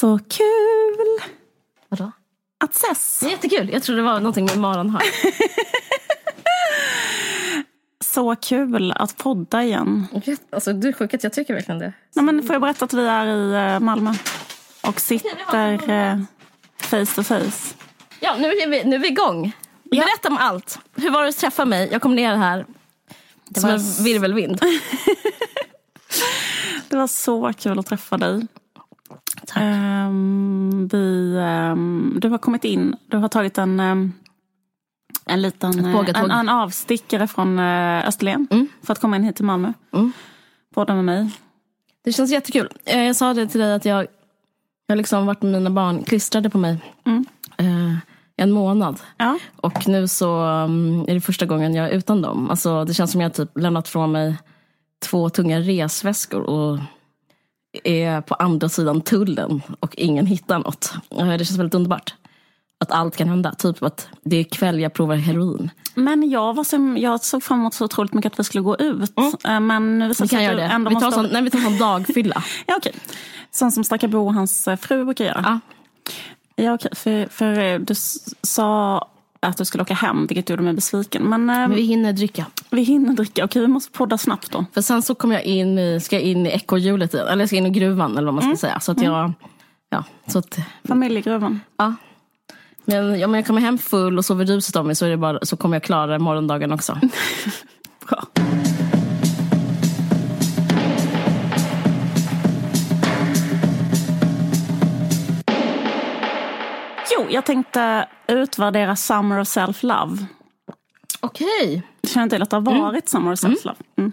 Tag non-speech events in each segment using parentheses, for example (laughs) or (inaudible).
Så kul Vadå? att ses. Det är jättekul. Jag trodde det var någonting med maran har. (laughs) Så kul att podda igen. Alltså, du är sjuk att jag tycker verkligen det. Nej, men får jag berätta att vi är i eh, Malmö? Och sitter eh, face to face. Ja, nu är vi, nu är vi igång. Berätta om allt. Hur var det att träffa mig? Jag kom ner här som var en virvelvind. (laughs) Det var så kul att träffa dig. Ehm, vi, ehm, du har kommit in, du har tagit en, ehm, en liten eh, en, en avstickare från uh, Österlen Mm. för att komma in hit till Malmö. Mm. Podda med mig. Det känns jättekul. Eh, Jag sa det till dig att jag jag har liksom varit med mina barn klistrade på mig Mm. eh, en månad. Ja. Och nu så um, är det första gången jag är utan dem. Alltså, det känns som jag typ lämnat från mig två tunga resväskor och är på andra sidan tullen och ingen hittar något. Eh, Det känns väldigt underbart. Att allt kan hända. Typ att det är kväll jag provar heroin. Men jag, var så, jag såg fram emot så otroligt mycket att vi skulle gå ut. Eh, Men nu Vi kan göra det. ändå Vi tar, måste... sån, nej, vi tar sån dagfylla. (laughs) Ja, okej. Sånt som Stackabo och hans eh, fru brukar göra. Ja. Ja, okej. För, för eh, du sa att du skulle åka hem, vilket gjorde mig besviken. Men, eh, Men vi hinner dricka. vi hinner dricka. Okej, vi måste podda snabbt då. För sen så kommer jag in i, ska jag in i ekorrhjulet igen. Eller jag ska in i gruvan eller vad man ska säga. Så att jag, ja, så att, Familjegruvan. ja. Men ja, om jag kommer hem full och sover ruset av mig så, är det bara, så kommer jag klara morgondagen också. (laughs) jag tänkte utvärdera Summer of Self-Love. Okej. Jag känner till att det har varit Summer of Self-Love. Mm.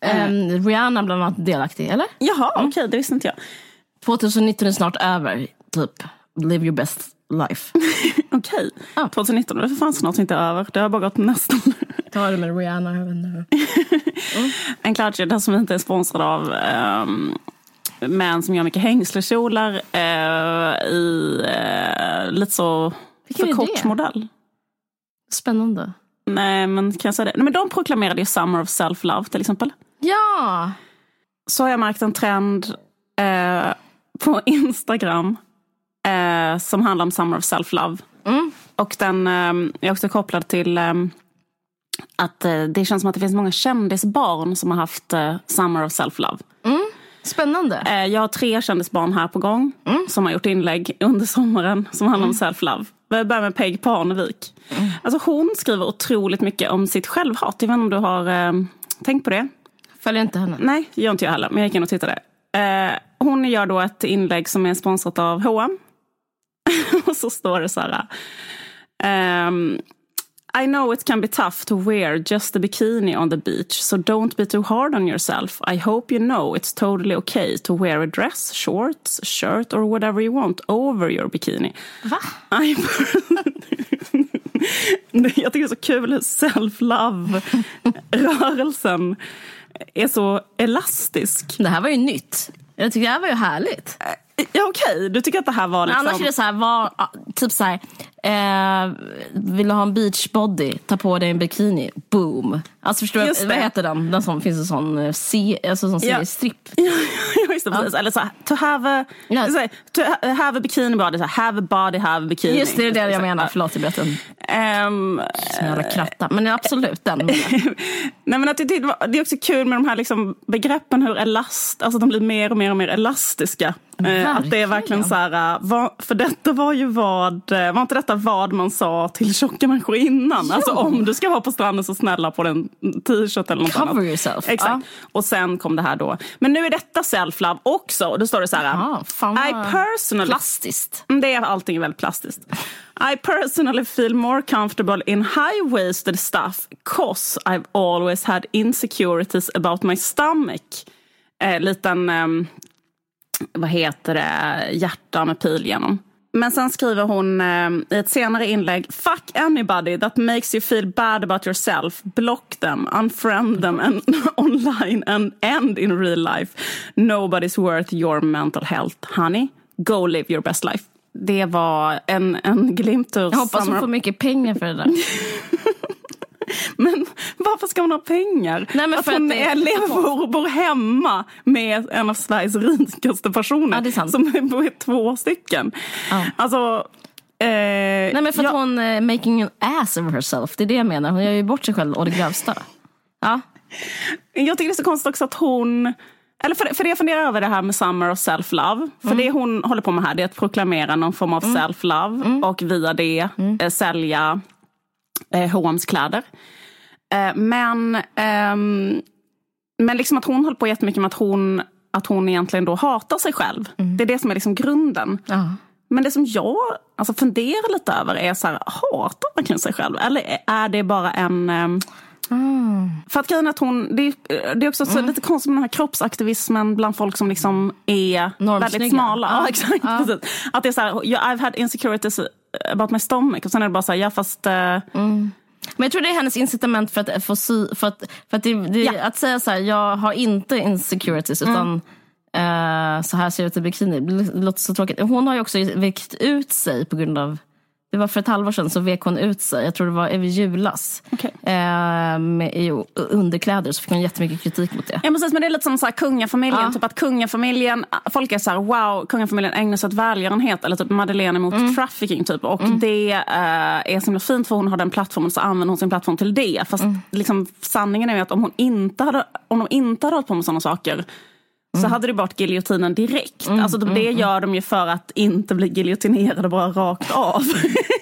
Ehm, Rihanna bland annat delaktig, eller? Jaha, okej, det visste inte jag. 2019 är snart över. Typ, live your best life. (laughs) Okej, Ja. 2019, det är för fan snart inte över. Det har bara gått nästan. (laughs) Ta det med Rihanna. Jag vet inte. (laughs) En Clutcher, den som inte är sponsrad av um, män som gör mycket hängslekjolar eh, i eh, lite så Vilken för kort det? modell. Spännande. Nej, men kan jag säga det? Nej, men de proklamerade ju Summer of Self-Love till exempel. Ja! Så har jag märkt en trend eh, på Instagram eh, som handlar om Summer of Self-Love. Mm. Och den eh, är också kopplad till eh, att det känns som att det finns många kändisbarn som har haft Summer of Self-Love. Spännande. Eh, jag har tre kändisbarn här på gång som har gjort inlägg under sommaren som handlar om self-love. Vi börjar med Peg Parnevik. Alltså hon skriver otroligt mycket om sitt självhat. Jag vet inte om du har eh, tänkt på det? Följer inte henne. Nej, gör inte jag heller, men jag gick in och tittade. Eh, hon gör då ett inlägg som är sponsrat av H&M. (laughs) och så står det så här. ehm, I know it can be tough to wear just a bikini on the beach, so don't be too hard on yourself. I hope you know it's totally okay to wear a dress, shorts, shirt or whatever you want over your bikini. Va? (laughs) I jag tycker det är så kul hur self-love-rörelsen (laughs) är så elastisk. Det här var ju nytt. Jag tycker det här var ju härligt. Ja okej, du tycker att det här var liksom... Annars är det så här, var, typ så här, eh, vill du ha en beachbody, ta på dig en bikini, boom. Alltså förstår du, vad heter den? Den som finns en sån, eh, se, alltså som Ja. stripp. (laughs) Ja, just det, precis. Eller så här, to have a, Ja. så här, to ha- have a bikini body, så här, have a body, have a bikini. Just det, det är det jag menar. Förlåt, jag bröt en ehm, sån jävla kratta. Men absolut, den. (laughs) Nej, men att det, det, det är också kul med de här liksom begreppen, hur elast, alltså de blir mer och mer och mer elastiska. Eh, att det är verkligen så här, eh, för detta var ju vad, eh, var inte detta vad man sa till tjocka människor innan? Alltså om du ska vara på stranden så snälla på en t-shirt eller något Cover annat. yourself. Exakt. Och sen kom det här då. Men nu är detta self-love också. Då står det så här. Fan I personally Plastiskt. Mm, Det är allting väldigt plastiskt. I personally feel more comfortable in high-waisted stuff cause I've always had insecurities about my stomach. Eh, liten, ehm, vad heter det, hjärta med pil genom. Men sen skriver hon eh, i ett senare inlägg Fuck anybody that makes you feel bad about yourself. Block them, unfriend them and (laughs) online and, and in real life. Nobody's worth your mental health, honey. Go live your best life. Det var en, en glimt ur Jag hoppas hon får mycket pengar för det där. (laughs) Varför ska hon ha pengar? Nej, men att för hon att är, lever och bor hemma med en av Sveriges rikaste personer. Ja, är. Som är två stycken. Ja. Alltså, eh, Nej men för att jag- hon är making an ass of herself. Det är det jag menar. Hon gör ju bort sig själv och det grövsta. Ja. Jag tycker det är så konstigt också att hon... Eller för, för det jag funderar över det här med summer och self-love. För det hon håller på med här det är att proklamera någon form av self-love. Och via det eh, sälja eh, H&M's kläder. Eh, men, ehm, men liksom att hon håller på jättemycket med att hon, att hon egentligen då hatar sig själv. Det är det som är liksom grunden. ja. Men det som jag alltså, funderar lite över är så här, hatar verkligen sig själv? Eller är det bara en... ehm, För att grejen är att hon, det är, det är också så lite konstigt med den här kroppsaktivismen bland folk som liksom är väldigt smala. Ja. (laughs) Exakt, Ja. Att det är så här, I've had insecurities about my stomach. Och sen är det bara så här, ja fast... eh, Men jag tror det är hennes incitament för att få sy, för att, för att, det, det, Ja. att säga så här, jag har inte insecurities utan eh, så här ser det ut i bikini. Det låter så tråkigt. Hon har ju också vikt ut sig på grund av det var för ett halvår sedan så vek hon ut sig. Jag tror det var över julas. Okej. Eh, med, I underkläder så fick hon jättemycket kritik mot det. Ja, precis, men det är lite som så här, kungafamiljen. Ja. Typ att kungafamiljen, folk är så här, wow, kungafamiljen ägnar sig åt välgörenhet. Eller typ Madeleine mot Mm. trafficking. Typ. Och det eh, är så himla fint för hon har den plattformen så använder hon sin plattform till det. Fast Mm. liksom, sanningen är ju att om, hon inte hade, om de inte hade hållit på med sådana saker så Mm. hade det varit giljotinen direkt. Alltså, typ, det gör de ju för att inte bli giljotinerade bara rakt av. (laughs)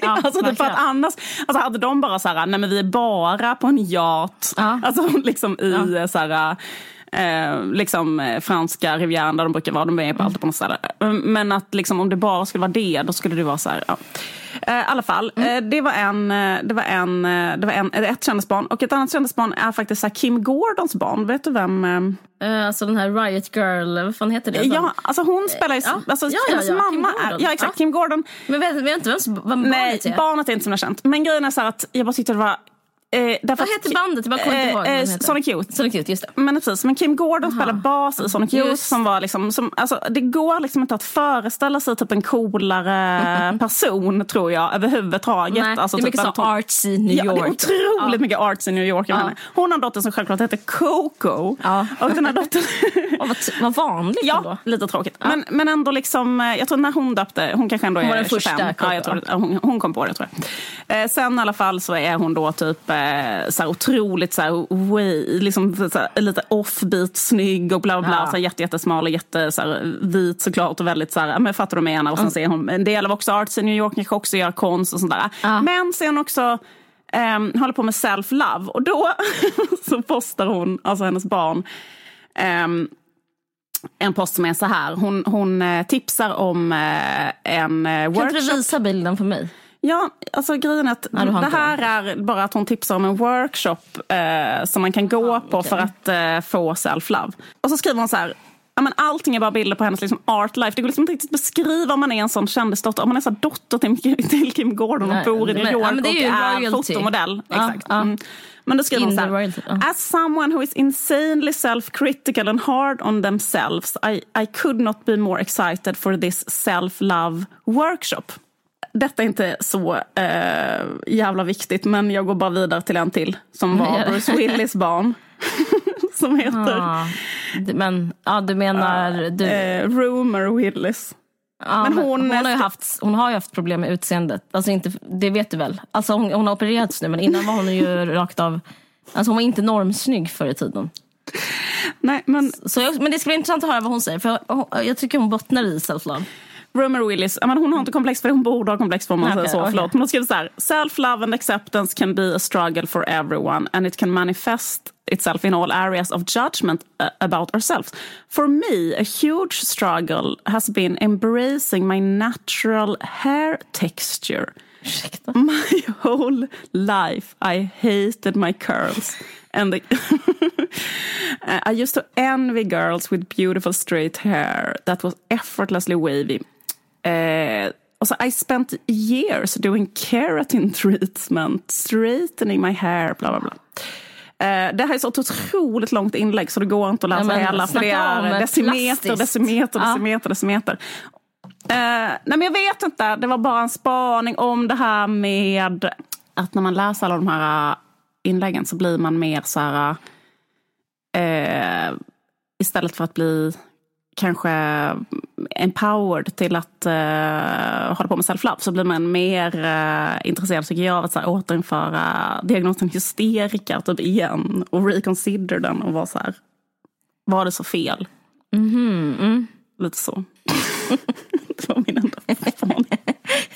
Ja, alltså, för att annars, alltså, hade de bara så här, nej men vi är bara på en yacht. Ja. Alltså (laughs) liksom i så här, eh, liksom eh, franska rivieran där de brukar vara. De är på alltid på något ställe. Men att liksom, om det bara skulle vara det, då skulle det vara så här. Ja. Eh, I alla fall, eh, det var, en, eh, det var, en, eh, det var en, ett kändisbarn. Och ett annat kändisbarn är faktiskt här, Kim Gordons barn. Vet du vem? eh, Eh, alltså den här Riot Girl, vad fan heter det? Ja, alltså hon spelar ju... ja. Alltså, Ja, ja, ja, mamma är... Ja, exakt. Ja. Kim Gordon. Men vet, vet inte vem som vad Nej, barnet är? barnet är inte så himla känt. Men grejen är så här att jag bara tyckte det var... Eh, därför Vad heter bandet? Jag kommer inte ihåg Eh, den eh. Sonic Youth. Sonic Youth, just det. Men precis, men Kim Gordon spelar bas i Sonic Youth som var liksom, som, alltså, det går liksom inte att föreställa sig typ en coolare (laughs) person tror jag överhuvudtaget. Nej, alltså, det är typ mycket så artsy New Ja, det är York. otroligt mycket arts i New York. Ja. Hon har en dotter som självklart heter Coco. Ja. Och den här dottern... (laughs) Vad, vad vanligt Ja, ändå. lite tråkigt. Men, men ändå liksom, eh, jag tror när hon döpte, hon kanske ändå är Hon var den 25. första ja, jag tror, hon, hon kom på det tror jag. Eh, sen i alla fall så är hon då typ eh, så här otroligt så här, way, liksom, så här, lite offbeat snygg och bla bla. Ja. Så här, jätte, jättesmal och jätte, så här, vit såklart och väldigt så här, men fattar du vad jag menar? Och sen ser hon en del av också arts i New York, kanske också gör konst och sånt där. Ja. Men sen också ehm, håller på med self-love och då (laughs) så postar hon, alltså hennes barn, ehm, en post som är så här. Hon, hon eh, tipsar om eh, en eh, Kan workshop. du visa bilden för mig? Ja, alltså grejen är att Nej, det här är bara att hon tipsar om en workshop eh, som man kan gå på okej. för att eh, få self-love. Och så skriver hon så här. Ja, men allting är bara bilder på hennes liksom, art life. Det går liksom inte riktigt beskriva om man är en sån kändisdotter. Om man är så dotter till, (laughs) till Kim Gordon och bor i New York men det är och är royalty. fotomodell. Ja, Exakt. ja. Mm. Men då skriver hon så här. royalty, ja. As someone who is insanely self-critical and hard on themselves I, I could not be more excited for this self-love workshop. Detta är inte så eh, jävla viktigt men jag går bara vidare till en till som var. Bruce Willis barn. (laughs) som heter Ja. Du- Men ja, du menar... Du, eh, Rumor Willis. ja, men hon hon, har ju haft, hon har haft problem med utseendet. Alltså inte, det vet du väl? Alltså hon, hon har opererats nu men innan var hon ju (laughs) rakt av... Alltså hon var inte normsnygg förr i tiden. Nej, men Så men det ska bli intressant att höra vad hon säger. För jag, jag tycker hon bottnar i self-love. Rumor Willis, men hon har inte komplex för hon borde ha komplex för om man Okej, säger så. okej. Förlåt. Men hon skriver så här. Self-love and acceptance can be a struggle for everyone and it can manifest itself in all areas of judgment uh, about ourselves. For me, a huge struggle has been embracing my natural hair texture. Ursäkta. My (laughs) whole life I hated my curls. And the (laughs) I used to envy girls with beautiful straight hair that was effortlessly wavy. Uh, also, I spent years doing keratin treatment, straightening my hair, bla bla bla. Eh, det här är så ett otroligt långt inlägg så det går inte att läsa Ja, hela för det är decimeter, plastiskt. decimeter, Ja. decimeter, decimeter. Eh, nej men jag vet inte, det var bara en spaning om det här med att när man läser alla de här inläggen så blir man mer så här... Eh, istället för att bli kanske empowered till att uh, hålla på med self-love så blir man mer uh, intresserad tycker jag av att så här, återinföra diagnosen hysterika typ igen och reconsider den och vara så här, var det så fel? Mhm, mm. Lite så. (laughs) det var min enda spaning.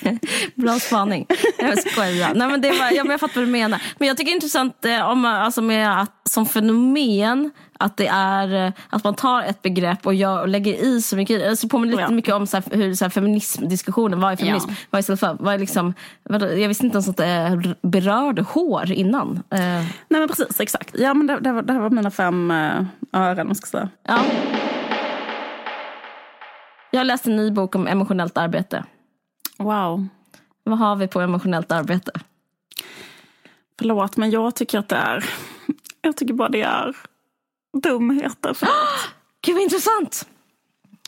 (laughs) Bra spaning. Jag skojar. Nej, men det var, ja, men jag fattar vad du menar. Men jag tycker det är intressant eh, om, alltså med att, som fenomen att det är eh, att man tar ett begrepp och, gör, och lägger i så mycket. Alltså påminner lite Ja. mycket om så här, hur så här, feminismdiskussionen, vad är feminism, Ja. vad är self vad är liksom? Jag visste inte ens att det berörde hår innan. Eh, Nej men precis, exakt. Ja men det, det, var, det här var mina fem uh, öron, om man ska säga. ja. Jag har läst en ny bok om emotionellt arbete. Wow. Vad har vi på emotionellt arbete? Förlåt men jag tycker att det är, jag tycker bara det är dumheter. För... (gasps) Gud vad intressant!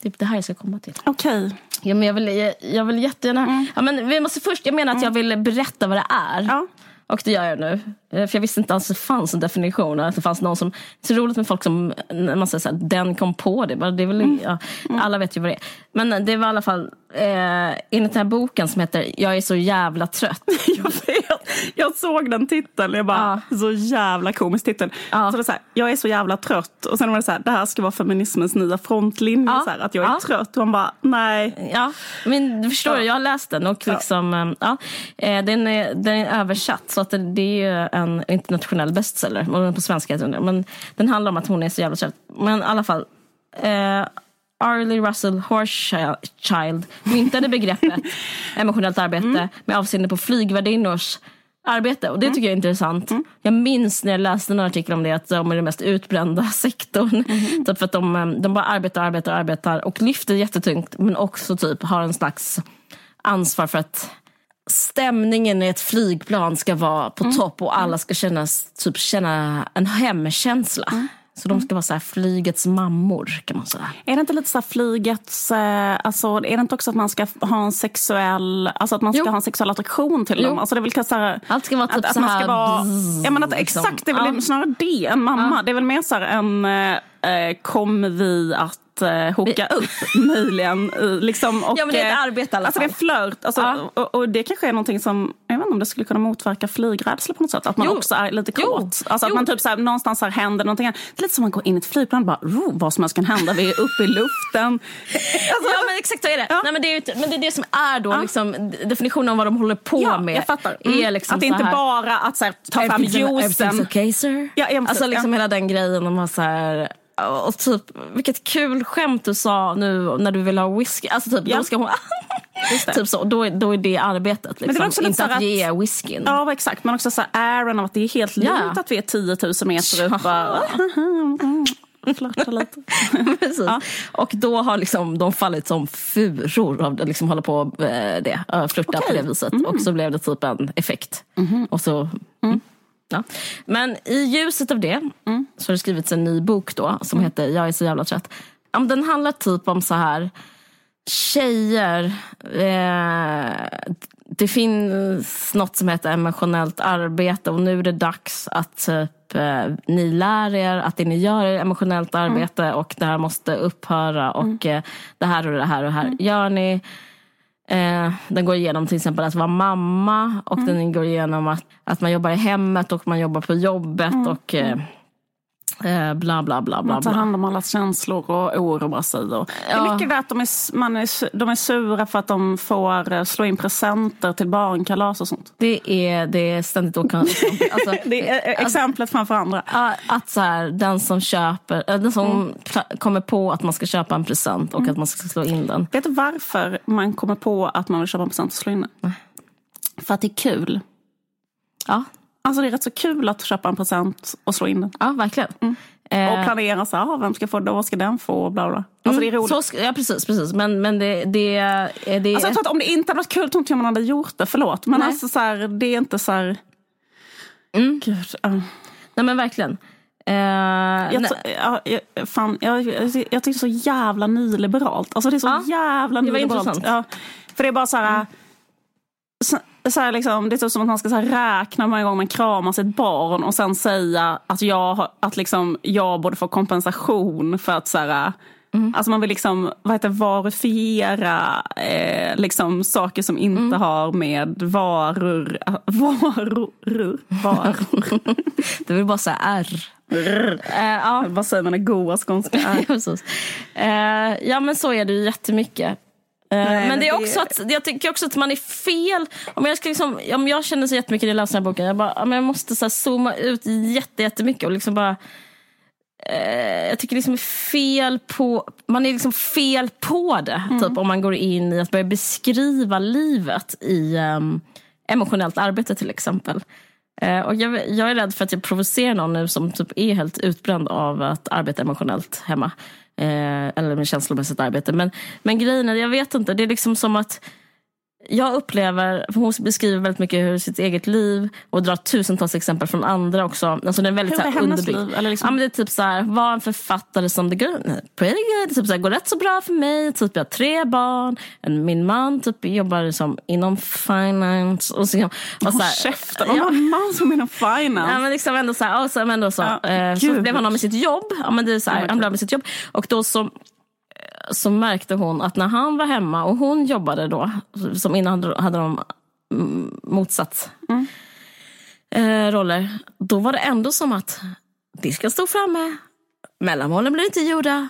Det är det här jag ska komma till. Okej. Ja, men jag, vill, jag, jag vill jättegärna... Ja, men vi måste först, jag menar att jag vill berätta vad det är. Ja. Och det gör jag nu. Eh, För jag visste inte alls att det fanns en definition. Att det fanns någon som, det är så roligt med folk som, när man säger så här, den kom på det. bara, det är väl, ja, Alla vet ju vad det är. Men det var i alla fall eh, enligt den här boken som heter Jag är så jävla trött. (laughs) Jag vet. Jag såg den titeln. Jag bara, så jävla komisk titel. Ja. Så det är så här, jag är så jävla trött. Och sen var det så här, det här ska vara feminismens nya frontlinje. Ja. Så här, att jag är Ja. trött. Och man bara, nej. Ja, men du förstår, Ja. jag har läst den och liksom, eh, ja, eh, den, är, den är översatt så att det, det är ju en internationell bestseller. Och den är på svenska heter den. Men den handlar om att hon är så jävla trött. Men i alla fall, eh, Arlie Russell Horschild myntade begreppet (laughs) emotionellt arbete med avseende på flygvärdinnors arbete. Och det tycker jag är intressant. Jag minns när jag läste en artikel om det att de är den mest utbrända (laughs) sektorn. Typ för att de, eh, de bara arbetar, arbetar, arbetar och lyfter jättetungt men också typ har en slags ansvar för att stämningen i ett flygplan ska vara på topp och alla ska kännas, typ, känna en hemkänsla. Så de ska vara så här flygets mammor kan man säga. Är det inte lite så flygets... Eh, alltså, är det inte också att man ska ha en sexuell... Alltså att man ska Jo. ha en sexuell attraktion till Jo. dem? Alltså det är väl så här, Allt ska vara typ att, att så man här ska vara... bzzz, Ja, men att, liksom. Exakt, det är väl Ja. snarare det än mamma. Det är väl mer så här en... Eh, eh, kommer vi att eh, hooka upp möjligen? Liksom, och, (laughs) Ja, men det är ett eh, arbete i alla Alltså det är fall. en flört. Alltså, Ja. och, och det kanske är någonting som... Jag vet inte om det skulle kunna motverka flygrädsla på något sätt. Att man Jo. också är lite Jo. kåt. Alltså att Jo. man typ så här, någonstans här händer någonting. Det är lite som att man går in i ett flygplan och bara, oh, vad som helst kan hända. Vi är uppe i luften. Alltså, (laughs) Ja men exakt så är det. Ja. Nej, men det, är, men det är det som är då liksom, definitionen av vad de håller på Ja, med. jag fattar. Är Mm. liksom att det inte här, bara att så här, ta fram juicen. Okay sir? Ja, ja, alltså liksom ja. hela den grejen. De har så här, och typ, vilket kul skämt du sa nu när du vill ha whisky. Alltså typ, Ja. då ska hon... (laughs) Typ så, då, är- då är det arbetet. det är Liksom. också Inte att att- ge whiskyn. Ja, exakt. Men också så här, äran av att det är helt Ja. lugnt att vi är 10 000 meter upp. Bara, (laughs) Flörta lite. (laughs) Precis. Och då har liksom de fallit som furor av att liksom hålla på eh, det, äh, flirta på det viset. Och så blev det typ en effekt. Och så, mm. Ja. Men i ljuset av det så har det skrivits en ny bok då som heter Jag är så jävla trött. Den handlar typ om så här tjejer. Eh, det finns något som heter emotionellt arbete och nu är det dags att typ, eh, ni lär er att det ni gör är emotionellt arbete och det här måste upphöra och eh, det här och det här och det här gör ni. Eh, den går igenom till exempel att vara mamma och den går igenom att, att man jobbar i hemmet och man jobbar på jobbet och eh, eh, bla bla bla bla. Man tar hand om allas känslor och oroar sig. Och Det är Ja. mycket det att de är, man är, de är sura för att de får eh, slå in presenter till barnkalas och sånt. Det är, det är ständigt åkande. (laughs) Alltså, Det är eh, exemplet framför andra. Ja, Att så här, den som köper, äh, den som pla- kommer på att man ska köpa en present och att man ska slå in den. Vet du varför man kommer på att man vill köpa en present och slå in den? För att det är kul. Ja, Alltså det är rätt så kul att köpa en present och slå in den. ja verkligen. Eh, Och planera så här, ah, vem ska få det, vad ska den få? Bla bla. Alltså det är roligt. så, ja, precis. precis. Men, men det, det, är- det. Alltså jag tror att om det inte hade varit kul tror inte jag man hade gjort det, förlåt. Men Nej. alltså så här, det är inte så här... Gud, ja. Nej men verkligen. Eh, jag, nej, t- ja, jag, fan, jag, jag, jag tycker så jävla nyliberalt. Alltså det är så Ja, jävla det var nyliberalt. intressant. Ja, för det är bara så här... Så, så liksom, det är typ som att man ska så räkna varje gång man kramar sitt barn och sen säga att jag, att liksom, jag borde få kompensation för att så här, Mm. Alltså man vill liksom vad heter, varifiera eh, liksom, saker som inte Mm. har med varor... (laughs) Varor? Varor? (laughs) Du vill bara säga R. Eh, ja. Vad säger man? Goa skånska? (laughs) Precis. Eh, ja men så är det ju jättemycket. Eh, Nej, men det är också att, jag tycker också att man är fel. Om jag, ska liksom, om jag känner så jättemycket när jag läser den här boken. Jag, bara, jag måste så här zooma ut jätte, jättemycket och liksom bara eh, jag tycker liksom fel på, man är liksom fel på det. Typ, om man går in i att börja beskriva livet i um, emotionellt arbete till exempel. Eh, och jag, jag är rädd för att jag provocerar någon nu som typ är helt utbränd av att arbeta emotionellt hemma. Eh, eller med känslomässigt arbete. Men, men grejen är, jag vet inte, det är liksom som att jag upplever, för hon beskriver väldigt mycket hur sitt eget liv och drar tusentals exempel från andra också. Alltså det är väldigt Hur är hennes liv? Eller liksom- Ja, men det är typ så här, var en författare som det går pretty good, typ så här, går rätt så bra för mig. Typ jag har tre barn, min man typ jobbar som inom finance. Och så, och så här, käften, om ja. en man som inom Ja, finance. men liksom ändå så här, och så, men ändå så, Ja, eh, så blev han av med sitt jobb. Ja, men det är så här, Ja, han blev av med sitt jobb. Och då så, så märkte hon att när han var hemma och hon jobbade då, som innan hade, de mm, motsatt eh, roller. Då var det ändå som att disken stod framme, mellanmålen blev inte gjorda.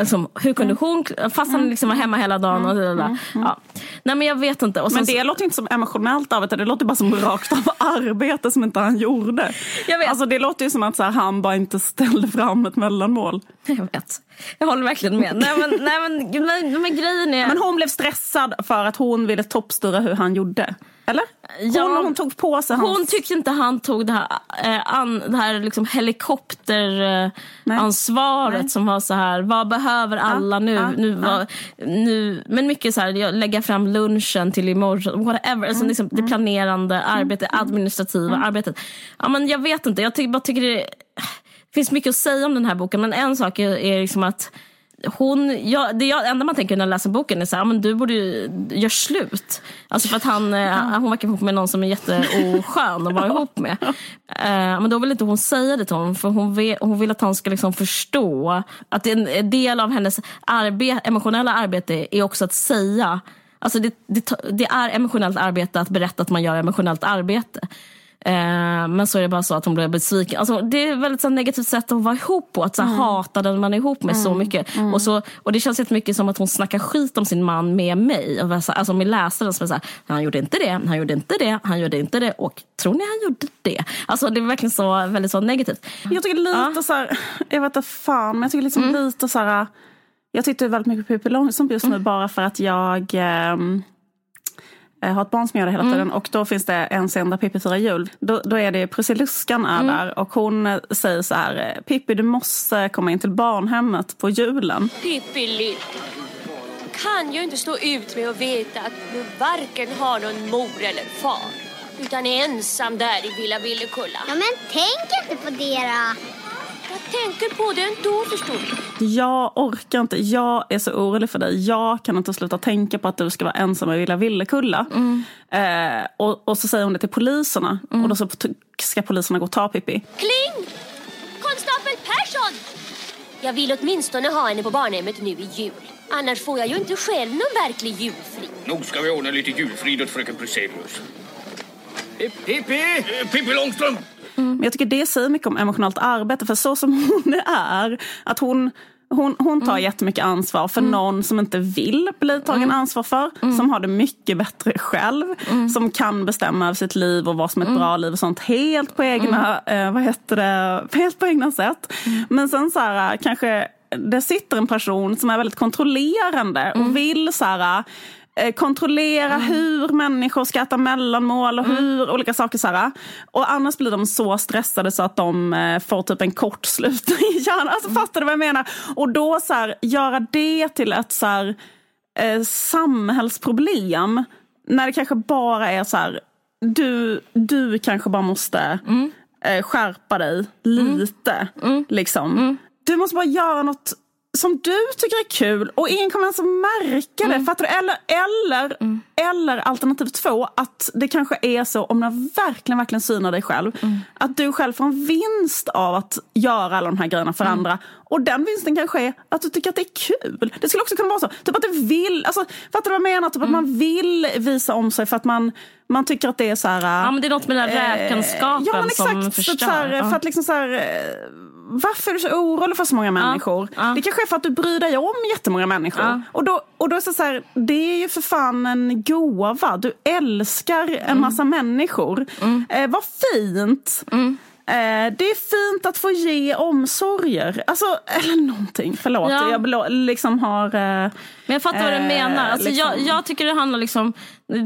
Alltså, hur kunde hon, fast han liksom var hemma hela dagen. Och det där. Ja. Nej men jag vet inte. Men det låter inte som emotionellt arbete, det låter bara som rakt av (laughs) arbete som inte han gjorde. Jag vet. Alltså det låter ju som att så här, han bara inte ställde fram ett mellanmål. (laughs) jag vet. Jag håller verkligen med. nej, men, nej, men, men, men grejen är... Men hon blev stressad för att hon ville toppstyra hur han gjorde. Eller? Hon, Ja. hon tog på sig hans... Hon tyckte inte han tog det här, eh, an, det här liksom helikopteransvaret Nej. som var så här, vad behöver alla nu? ja, nu, vad, nu? Men mycket så här, lägga fram lunchen till imorgon, whatever. Mm, Alltså liksom det planerande arbetet, administrativa arbetet. Ja, men jag vet inte, jag ty bara tycker det, det finns mycket att säga om den här boken. Men en sak är, är liksom att hon, ja, det jag, enda man tänker när man läser boken är så här, ja, men du borde ju göra slut. Alltså för att han, eh, hon verkar ihop med någon som är jätteoskön att vara ihop med. Eh, men då vill inte hon säga det till honom för hon vill, hon vill att han ska liksom förstå att en del av hennes arbe, emotionella arbete är också att säga Alltså det, det, det är emotionellt arbete att berätta att man gör emotionellt arbete. Eh, men så är det bara så att hon blev besviken. Alltså, det är ett väldigt så här, negativt sätt att vara ihop på. Att så här, hata den man är ihop med så mycket. Och, så, och det känns jättemycket som att hon snackar skit om sin man med mig. Och Alltså med läsaren som är så här, han gjorde inte det, han gjorde inte det, han gjorde inte det. Och tror ni han gjorde det? Alltså det är verkligen så, väldigt så negativt. Jag tycker lite så här, jag vet inte fan, men jag tycker liksom Mm. lite så här. Jag tittar väldigt mycket på Pippi Långstrump just nu Mm. bara för att jag ehm, eh, har ett barn som gör det Mm. hela tiden. Och då finns det en scen där Pippi firar jul. Då, då är det Prussiluskan är Mm. där och hon eh, säger så här. eh, Pippi du måste komma in till barnhemmet på julen. Pippi lill. Kan ju inte stå ut med att veta att du varken har någon mor eller far. Utan är ensam där i Villa Villekulla. Ja, men tänk inte på det då. Jag tänker på det ändå förstår du. Jag orkar inte, jag är så orolig för dig. Jag kan inte sluta tänka på att du ska vara ensam i Villa Villekulla. Mm. Eh, och, och så säger hon det till poliserna. Och då så ska poliserna gå och ta Pippi. Kling! Konstapel Persson! Jag vill åtminstone ha henne på barnhemmet nu i jul. Annars får jag ju inte själv någon verklig julfrid. Nog ska vi ordna lite julfrid åt fröken Bruselius. Pippi! Pippi Långstrump! Men jag tycker det säger mycket om emotionellt arbete. För så som (laughs) hon är, att hon, hon, hon tar jättemycket ansvar för någon som inte vill bli tagen ansvar för. Som har det mycket bättre själv. Som kan bestämma över sitt liv och vad som är ett bra liv och sånt. Helt på egna, eh, vad heter det, (laughs) helt på egna sätt. Men sen så här, kanske det sitter en person som är väldigt kontrollerande och vill så här eh, kontrollera hur människor ska äta mellanmål och hur olika saker så här. Och annars blir de så stressade så att de eh, får typ en kortslutning i hjärnan. Alltså fattar du vad jag menar? Och då så här, göra det till ett så här, eh, samhällsproblem när det kanske bara är så här, du, du kanske bara måste eh, skärpa dig lite. Liksom. Du måste bara göra något som du tycker är kul och ingen kommer ens att märka det. Fattar du? Eller, eller, eller alternativ två, att det kanske är så om du verkligen, verkligen synar dig själv. Att du själv får en vinst av att göra alla de här grejerna för andra. Och den vinsten kanske är att du tycker att det är kul. Det skulle också kunna vara så. Typ att du vill, alltså, fattar du vad jag menar? Typ att man vill visa om sig för att man, man tycker att det är så här... Ja, men det är något med den här räkenskapen ja, men exakt, som så förstör. Så här, Ja. För att liksom så här, eh, varför är du så orolig för så många människor? ja. Det kanske är för att du bryr dig om jättemånga människor. Ja. Och, då, och då är det så här, det är ju för fan en gåva. Du älskar en Mm. massa människor. Eh, vad fint! Mm. Eh, det är fint att få ge omsorger. Alltså, (laughs) eller någonting. Förlåt, Ja. jag liksom har... Eh, Men jag fattar vad du Eh, menar. Alltså liksom. jag, jag tycker det handlar liksom,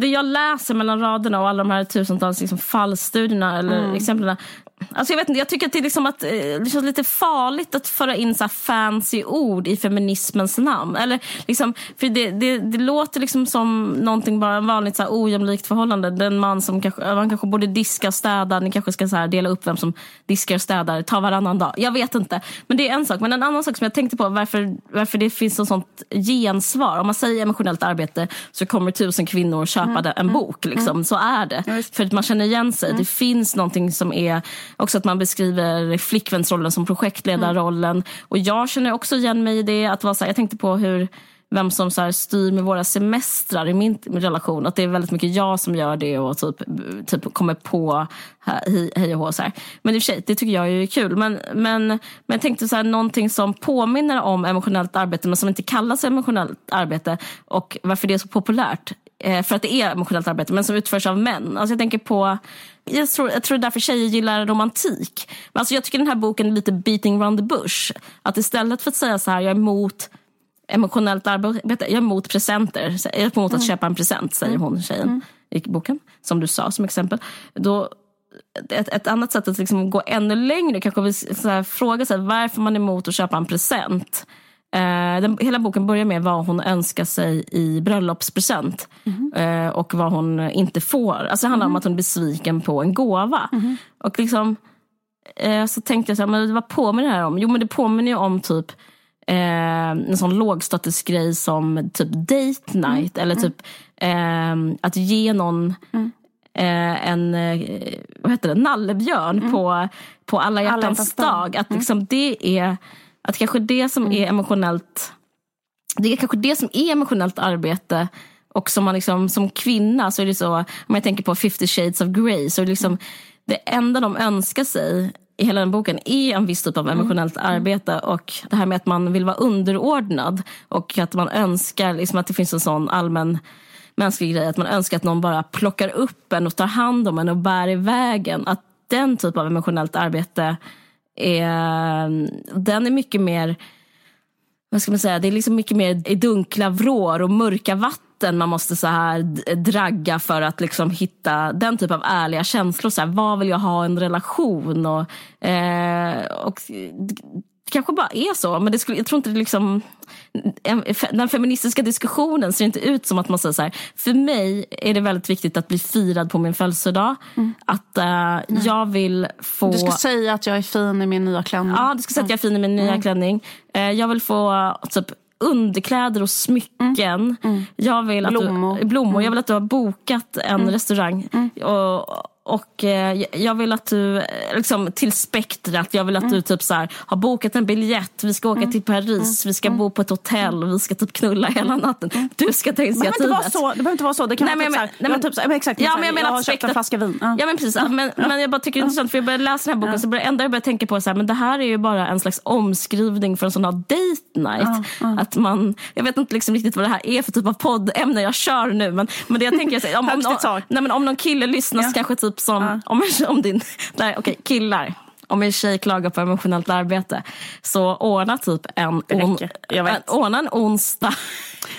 det jag läser mellan raderna och alla de här tusentals liksom fallstudierna eller Mm. exemplen. Alltså jag, vet inte, jag tycker att det, är liksom att, eh, det känns lite farligt att föra in så fancy ord i feminismens namn. Eller liksom, för det, det, det låter liksom som någonting bara vanligt så här ojämlikt förhållande. Den man som kanske, man kanske borde diska och städa. Ni kanske ska så dela upp vem som diskar och städar. Ta varannan dag. Jag vet inte. Men det är en sak. Men en annan sak som jag tänkte på varför, varför det finns ett sånt gensvar. Om man säger emotionellt arbete så kommer tusen kvinnor köpa det- en bok. Liksom. Så är det. För att man känner igen sig. Det finns någonting som är också att man beskriver flickvänsrollen som projektledarrollen. Och jag känner också igen mig i det. Att vara så här, jag tänkte på hur vem som så styr med våra semestrar i min relation. Att det är väldigt mycket jag som gör det och typ, typ kommer på hej och hå. Så här. Men i och för sig, det tycker jag är kul. Men, men, men jag tänkte så här, någonting som påminner om emotionellt arbete men som inte kallas emotionellt arbete och varför det är så populärt. Eh, för att det är emotionellt arbete men som utförs av män. Alltså jag tänker på jag tror, jag tror därför tjejer gillar romantik. Men alltså jag tycker den här boken är lite beating around the bush. Att istället för att säga så här, jag är emot emotionellt arbete, jag är emot presenter. Jag är emot att köpa en present, säger hon tjejen i boken. Som du sa som exempel. Då, ett, ett annat sätt att liksom gå ännu längre kanske vi så här, fråga sig varför man är emot att köpa en present. Eh, den, hela boken börjar med vad hon önskar sig i bröllopspresent eh, och vad hon inte får. Alltså det handlar om att hon är besviken på en gåva. Och liksom, eh, så tänkte jag så här, men vad påminner det här om? Jo men det påminner ju om typ en sån lågstatusgrej som typ date night eller typ eh, att ge någon eh, en vad heter det, nallebjörn på, på alla hjärtans hjärtans dag. dag. Att liksom det är att kanske det som är emotionellt det är kanske det som är emotionellt arbete och som man liksom, som kvinna så är det så, om jag tänker på 50 shades of Grey så är det liksom det enda de önskar sig i hela den boken är en viss typ av emotionellt arbete och det här med att man vill vara underordnad och att man önskar liksom att det finns en sån allmän mänsklig grej att man önskar att någon bara plockar upp en och tar hand om en och bär i vägen. Att den typ av emotionellt arbete är, den är mycket mer vad ska man säga, det är liksom mycket mer i dunkla vrår och mörka vatten man måste så här dragga för att liksom hitta den typ av ärliga känslor. Så här, vad vill jag ha en relation? Och, eh, och kanske bara är så, men det skulle, jag tror inte det liksom en- den feministiska diskussionen ser inte ut som att man säger så här, för mig är det väldigt viktigt att bli firad på min födelsedag. Att eh, jag vill få... Du ska säga att jag är fin i min nya klänning. Ja, du ska säga att jag är fin i min nya klänning. Eh, jag vill få typ underkläder och smycken. Jag vill att Blommor. Du, blommor. Jag vill att du har bokat en restaurang. Och, och eh, jag vill att du, eh, liksom, till spektrat, jag vill att du typ så här, har bokat en biljett. Vi ska åka till Paris, vi ska bo på ett hotell, vi ska typ knulla hela natten. Du ska ta Det behöver inte vara initiativet. så. Det behöver inte vara så. Det kan Nej, vara men typ jag så här, men- nej, jag men- typ så här, men exakt, Ja, så men jag menar har köpt en flaska vin. Ja. Ja men precis, men, men jag bara tycker det är intressant för jag började läsa den här boken så började, enda jag började tänka på så här, men det här är ju bara en slags omskrivning för en sån här date night. Att man, jag vet inte liksom riktigt vad det här är för typ av poddämne jag kör nu men, men det jag tänker är om, om, om, nej, men om någon kille lyssnar så Ja. kanske typ som, om, om din, nej okej killar. Om en tjej klagar på emotionellt arbete så ordna typ en, on, en, ordna en onsdag.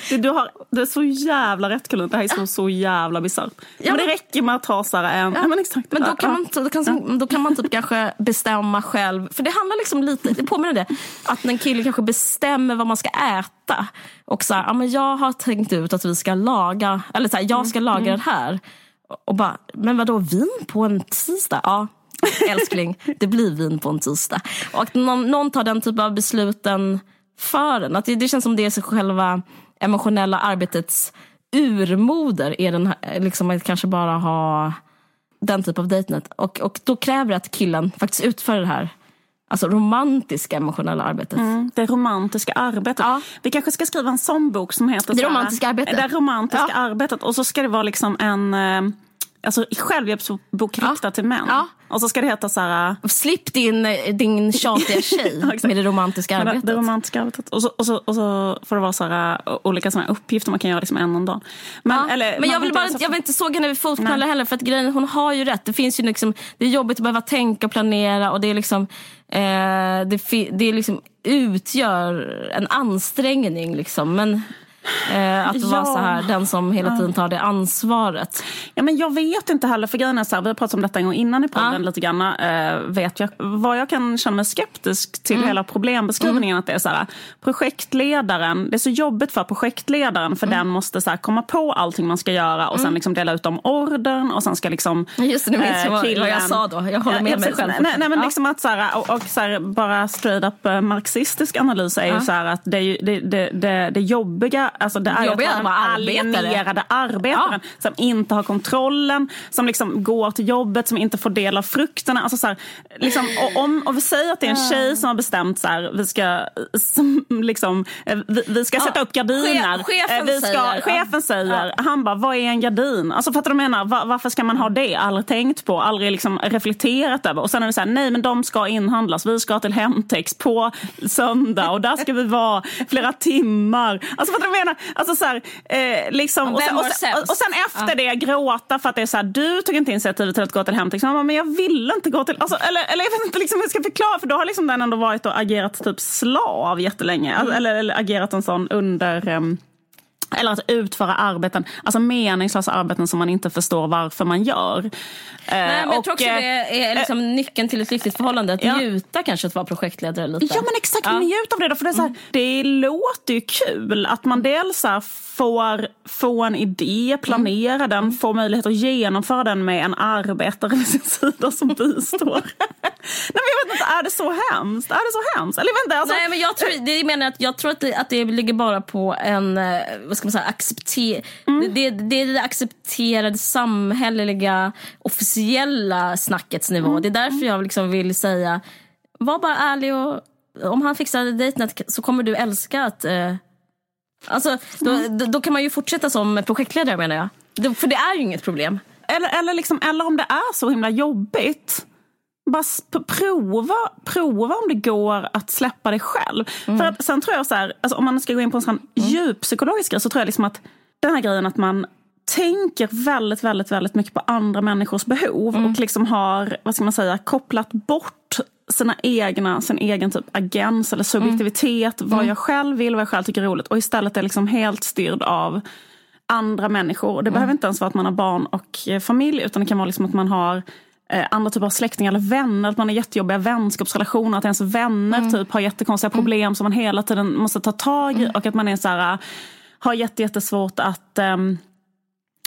Du, du, har, du är så jävla rätt Kullen. Det här är så, så jävla bisarrt. men det räcker med att ha så en... Ja, men exakt. Men då Ja. kan, man, då, kan, då kan man typ kanske bestämma själv. För det handlar liksom lite, det påminner det, att en kille kanske bestämmer vad man ska äta. Och så här, ja, men jag har tänkt ut att vi ska laga, eller så här, jag ska laga det här. Och bara, men vadå vin på en tisdag? Ja, älskling, det blir vin på en tisdag. Och att någon, någon tar den typen av besluten för en. Att det, det känns som det är själva emotionella arbetets urmoder. Är den här, liksom att kanske bara ha den typ av dejtnet. Och, och då kräver det att killen faktiskt utför det här alltså romantiska emotionella arbetet. Mm, det romantiska arbetet. Ja. Vi kanske ska skriva en sån bok som heter Det romantiska arbetet. Det romantiska Ja. arbetet. Och så ska det vara liksom en eh, alltså, självhjälpsbok Ja. riktad till män. Ja. Och så ska det heta så här... Slipp din, din tjatiga (laughs) tjej Ja, med det romantiska Men det, arbetet. det romantiska arbetet. Och så, och, så, och så får det vara så här, uh, olika såna uppgifter man kan göra liksom en om dagen. Men, Ja, eller, men jag vill, bara, inte- jag vill inte såga henne vid fotknölarna heller. För att grejen, hon har ju rätt. Det, finns ju liksom, det är jobbigt att behöva tänka och planera. Och det, är liksom, eh, det, det är liksom utgör en ansträngning. Liksom. Men eh, att vara Ja. så här, den som hela tiden tar det ansvaret. Ja, men jag vet inte heller, för grejen är så här, vi har pratat om detta en gång innan i podden Ja. lite grann. Eh, vet jag, vad jag kan känna mig skeptisk till Mm. hela problembeskrivningen. Att det är så här, projektledaren, det är så jobbigt för projektledaren Mm. för den måste så här, komma på allting man ska göra och sen liksom dela ut om ordern och sen ska liksom Just det, nu minns jag eh, vad, vad jag sa då. Jag håller med Ja, mig själv. Nej, nej, men Ja. liksom att så här, och, och så här, bara straight up eh, marxistisk analys är ju så här att det, det, det, det, det jobbiga, alltså det är jobbiga att vara den arbetare. alienerade arbetaren som inte har kontrollen, som liksom går till jobbet, som inte får del av frukterna. Alltså så här, liksom, och, om, och vi säger att det är en tjej som har bestämt så här, vi ska, som, liksom, eh, vi, vi ska Ja, sätta upp gardiner. chef- chefen Eh, vi ska, säger, chefen ja. säger, han bara, vad är en gardin? Alltså fattar du vad jag menar? Va- varför ska man ha det? Aldrig tänkt på, aldrig liksom reflekterat över. Och sen är det så här, nej men de ska inhandlas. Vi ska till Hemtex på söndag och där ska vi vara flera timmar. Alltså fattar du vad jag menar? Alltså så här, eh, liksom, och, sen, och, sen, och sen efter det gråta för att det är så här, du tog inte initiativet till att gå till Hemtex. Bara, men jag ville inte gå till, alltså, eller, eller jag vet inte liksom hur jag ska förklara för då har liksom den ändå varit och agerat typ slav jättelänge. Alltså, eller, eller agerat en sån under ehm, eller att utföra arbeten, alltså meningslösa arbeten som man inte förstår varför man gör. Nej, men jag tror också eh, det är liksom nyckeln till ett lyckligt förhållande. Att ja. njuta kanske att vara projektledare lite. Ja men exakt, Ja. Mm. njut av det då. För det, är så här, det låter ju kul att man dels så får få en idé, planera Mm. den, få möjlighet att genomföra den med en arbetare vid sin sida som (laughs) bistår. (laughs) Nej men jag vet inte, är det så hemskt? Är det så hemskt? Eller inte, alltså, Nej, men jag tror, det menar att jag tror att det, att det ligger bara på en eh, vad ska man säga, accepter, Mm. det, det, det är det accepterade samhälleliga officiella snackets nivå. Mm. Det är därför jag liksom vill säga, var bara ärlig och om han fixar dejtnät så kommer du älska att eh, Alltså, då, Mm. då, då kan man ju fortsätta som projektledare menar jag. Då- För det är ju inget problem. eller, eller, liksom, eller om det är så himla jobbigt. Bara prova, prova om det går att släppa det själv. Mm. För att, sen tror jag så här, alltså, om man ska gå in på en sån djup psykologisk grej så tror jag liksom att den här grejen att man tänker väldigt, väldigt, väldigt mycket på andra människors behov Mm. och liksom har, vad ska man säga, kopplat bort sina egna, sin egen typ agens eller subjektivitet, Mm. vad jag själv vill, vad jag själv tycker är roligt och istället är liksom helt styrd av andra människor. Och det Mm. behöver inte ens vara att man har barn och eh, familj utan det kan vara liksom att man har eh, andra typer av släktingar eller vänner, att man har jättejobbiga vänskapsrelationer, att ens vänner Mm. typ har jättekonstiga problem som man hela tiden måste ta tag Mm. i och att man är så här, eh, har jätte, jättesvårt att ehm,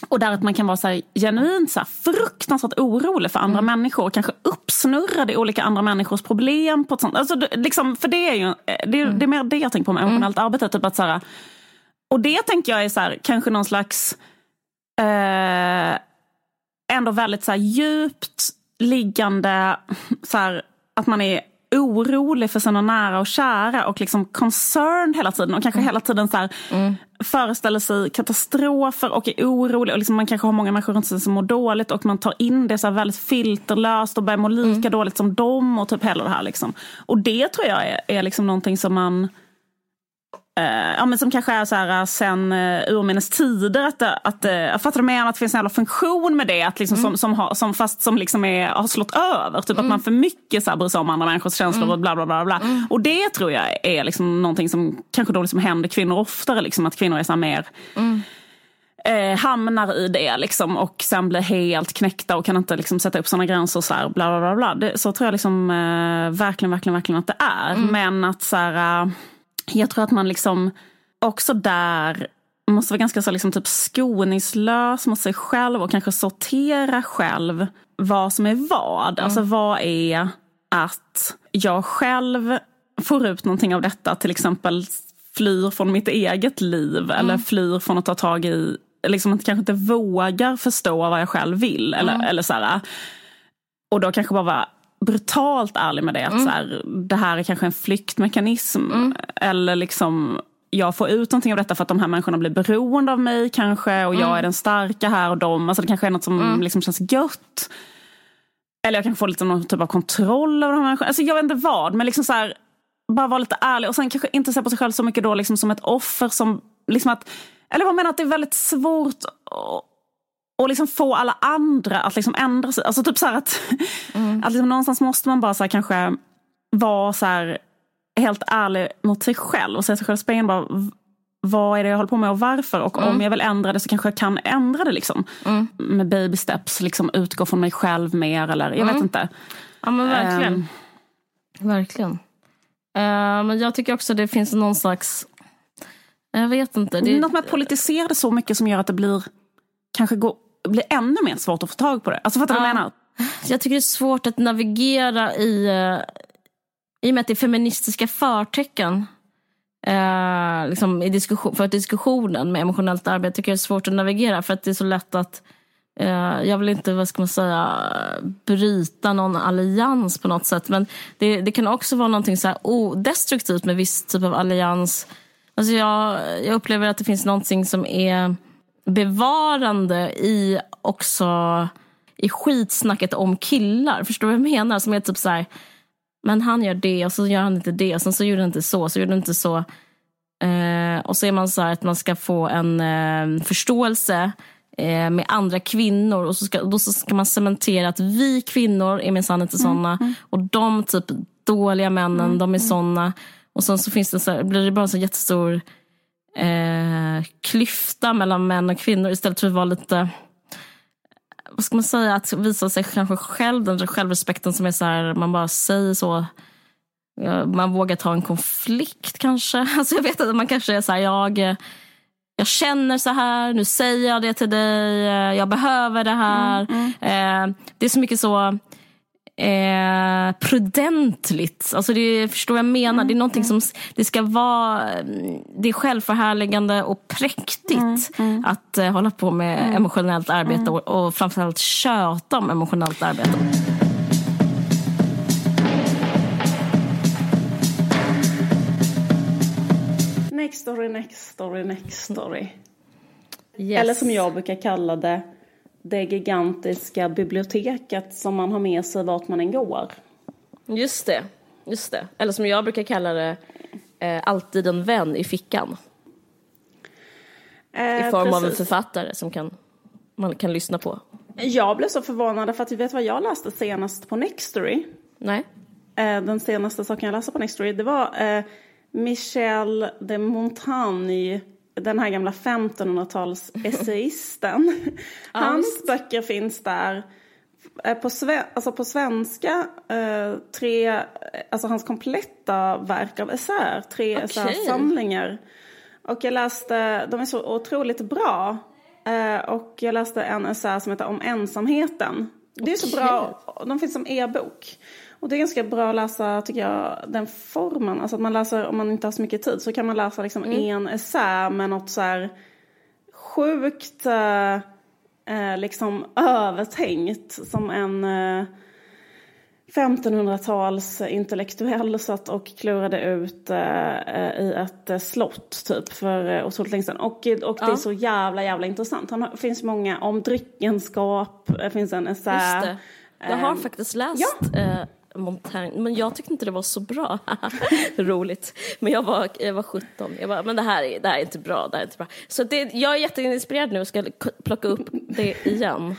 och där att man kan vara så här, genuint så här, fruktansvärt orolig för Mm. andra människor och kanske uppsnurrad i olika andra människors problem. på ett sånt. Alltså, liksom, för det är ju eh, det är, Mm. det är mer det jag tänker på med emotionellt arbete. Typ att, så här, och det tänker jag är så här, kanske någon slags eh, ändå väldigt så djupt liggande, så här, att man är orolig för sina nära och kära och liksom concerned hela tiden och kanske hela tiden så här, föreställer sig katastrofer och är orolig. Och liksom man kanske har många människor runt sig som mår dåligt och man tar in det så väldigt filterlöst och börjar må lika dåligt som dem och typ hela det här. Liksom. Och det tror jag är, är liksom någonting som man Eh, ja, men som kanske är så här sen uh, urminnes tider. Att, det- att, uh, jag fattar du menar? Att det finns en jävla funktion med det. Att liksom, som, som, har, som fast som liksom är, har slått över. Typ att man för mycket så här, bryr sig om andra människors känslor och bla bla bla. bla. Och det tror jag är liksom någonting som kanske då liksom händer kvinnor oftare. Liksom, att kvinnor är så mer eh, hamnar i det liksom, och sen blir helt knäckta och kan inte liksom, sätta upp såna gränser. Så, här, bla, bla, bla, bla. Det, så tror jag liksom, eh, verkligen, verkligen, verkligen att det är. Men att så här, eh, jag tror att man liksom också där måste vara ganska så liksom, typ skoningslös mot sig själv och kanske sortera själv vad som är vad. Alltså vad är att jag själv får ut någonting av detta, till exempel flyr från mitt eget liv eller flyr från att ta tag i, liksom kanske inte vågar förstå vad jag själv vill. Eller, eller så här, och då kanske bara vara brutalt ärlig med det. Att så här, det här är kanske en flyktmekanism. Eller liksom jag får ut någonting av detta för att de här människorna blir beroende av mig kanske. Och jag är den starka här och de. Alltså det kanske är något som liksom känns gött. Eller jag kanske får lite någon typ av kontroll över de här människorna. Alltså jag vet inte vad. Men liksom så här, bara vara lite ärlig. Och sen kanske inte se på sig själv så mycket då liksom som ett offer. Som, liksom att, eller vad menar att det är väldigt svårt och liksom få alla andra att liksom ändra sig. Alltså typ så att, (laughs) att liksom någonstans måste man bara så kanske vara så här helt ärlig mot sig själv och säga sig själv i spegeln bara vad är det jag håller på med och varför? Och om jag vill ändra det så kanske jag kan ändra det liksom. Med baby steps, liksom utgå från mig själv mer eller jag vet inte. Ja men verkligen. Ehm. Verkligen. Eh, men jag tycker också det finns någon slags... Jag vet inte. Det, Något med att politisera det så mycket som gör att det blir kanske går, blir ännu mer svårt att få tag på det. Alltså fattar du vad jag menar? (laughs) Jag tycker det är svårt att navigera i, eh, i och med att det är feministiska förtecken. Eh, liksom i diskussion, för diskussionen med emotionellt arbete tycker jag det är svårt att navigera för att det är så lätt att eh, jag vill inte, vad ska man säga, bryta någon allians på något sätt. Men det, det kan också vara någonting så här odestruktivt med viss typ av allians. Alltså jag, jag upplever att det finns någonting som är bevarande i också i skitsnacket om killar. Förstår du vad jag menar? Som är typ så här, men han gör det och så gör han inte det och sen så gjorde han inte så, så gjorde han inte så. Eh, och så är man så här att man ska få en eh, förståelse eh, med andra kvinnor och så ska, då så ska man cementera att vi kvinnor är minsann inte såna och de typ dåliga männen, de är såna. Och sen så finns det så här, blir det bara en så jättestor eh, klyfta mellan män och kvinnor istället för att vara lite vad ska man säga, att visa sig kanske själv, den där självrespekten som är så här, man bara säger så. Man vågar ta en konflikt kanske. (laughs) Alltså jag vet att man kanske är så här, jag, jag känner så här, nu säger jag det till dig, jag behöver det här. Eh, det är så mycket så eh, prudentligt. Alltså det, förstår vad jag menar? Det är någonting som det ska vara mm, det är självförhärligande och präktigt att eh, hålla på med emotionellt arbete och, och framförallt tjöta om emotionellt arbete. Next story, next story, next story. Yes. Eller som jag brukar kalla det, det gigantiska biblioteket som man har med sig vart man än går. Just det, just det. Eller som jag brukar kalla det, eh, alltid en vän i fickan. I form av en författare som kan, man kan lyssna på. Jag blev så förvånad för att du vet vad jag läste senast på Nextory? Nej? Eh, den senaste saken jag läste på Nextory, det var eh, Michel de Montaigne, den här gamla 1500-tals essayisten. (laughs) Hans böcker finns där. Eh, På, sve- alltså på svenska, eh, tre, alltså hans kompletta verk av essäer, tre essäsamlingar. Och jag läste, de är så otroligt bra. Eh, och jag läste en essä som heter Om ensamheten. Det är så bra, de finns som e-bok. Och det är ganska bra att läsa, tycker jag, den formen. Alltså att man läser, om man inte har så mycket tid, så kan man läsa liksom en essä med något så här sjukt eh, eh, liksom övertänkt. Som en eh, 1500-tals intellektuell satt och klurade ut eh, eh, i ett eh, slott typ för otroligt länge sedan. Och, och det är så jävla jävla intressant. Han har, finns många om dryckenskap, det finns en essä. Just det. Jag har faktiskt läst eh, Montaigne, men jag tyckte inte det var så bra. (laughs) Roligt. Men jag var, jag var 17. Jag bara, men det här, är, det här är inte bra. Det här är inte bra. Så det, jag är jätteinspirerad nu och ska plocka upp det igen.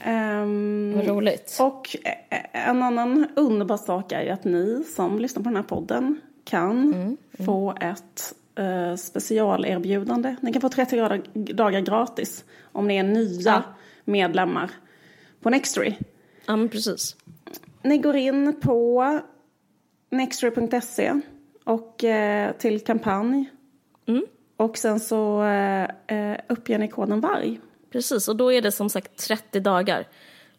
Ehm, Vad roligt. Och eh, en annan underbar sak är ju att ni som lyssnar på den här podden kan få ett eh, specialerbjudande. Ni kan få 30 dagar, gratis om ni är nya medlemmar på Nextory. Ja, men precis. Ni går in på nextory.se och eh, till kampanj. Och sen så eh, uppger ni koden VARG. Precis, och då är det som sagt 30 dagar.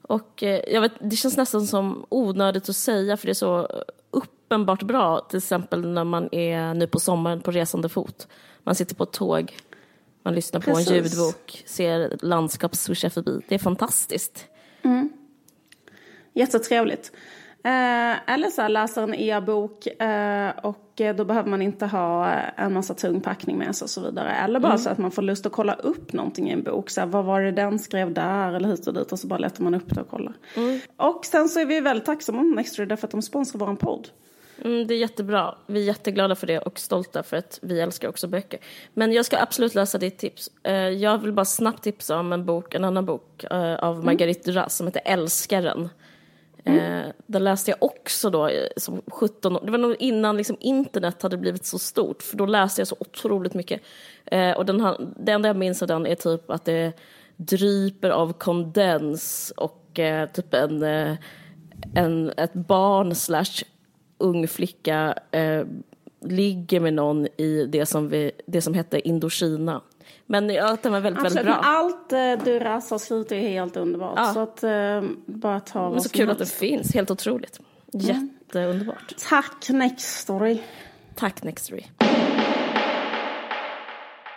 Och eh, jag vet, det känns nästan som onödigt att säga för det är så uppenbart bra, till exempel när man är nu på sommaren på resande fot. Man sitter på ett tåg, man lyssnar på Precis. en ljudbok, ser landskap swisha förbi. Det är fantastiskt. Jättetrevligt. Eh, eller så här, läser en e-bok eh, och eh, då behöver man inte ha eh, en massa tung packning med sig och så vidare. Eller bara så att man får lust att kolla upp någonting i en bok. Så här, vad var det den skrev där eller hit och dit och så bara letar man upp det och kollar. Och sen så är vi väldigt tacksamma om Nextory därför att de sponsrar vår podd. Mm, det är jättebra. Vi är jätteglada för det och stolta för att vi älskar också böcker. Men jag ska absolut läsa ditt tips. Eh, Jag vill bara snabbt tipsa om en bok, en annan bok av Marguerite Duras som heter Älskaren. Mm. Eh, Den läste jag också då eh, som 17 år. Det var nog innan liksom internet hade blivit så stort för då läste jag så otroligt mycket. Eh, Och den här, det enda jag minns av den är typ att det dryper av kondens och eh, typ en, eh, en, ett barn slash ung flicka eh, ligger med någon i det som, vi, det som hette Indokina. Men ja, den var väldigt, väldigt Absolut, bra. men allt eh, Duras har skrivit är helt underbart. Ja. Så att eh, bara ta Men så kul att det helst. finns, helt otroligt. Jätteunderbart. Tack Nextory. Tack Nextory.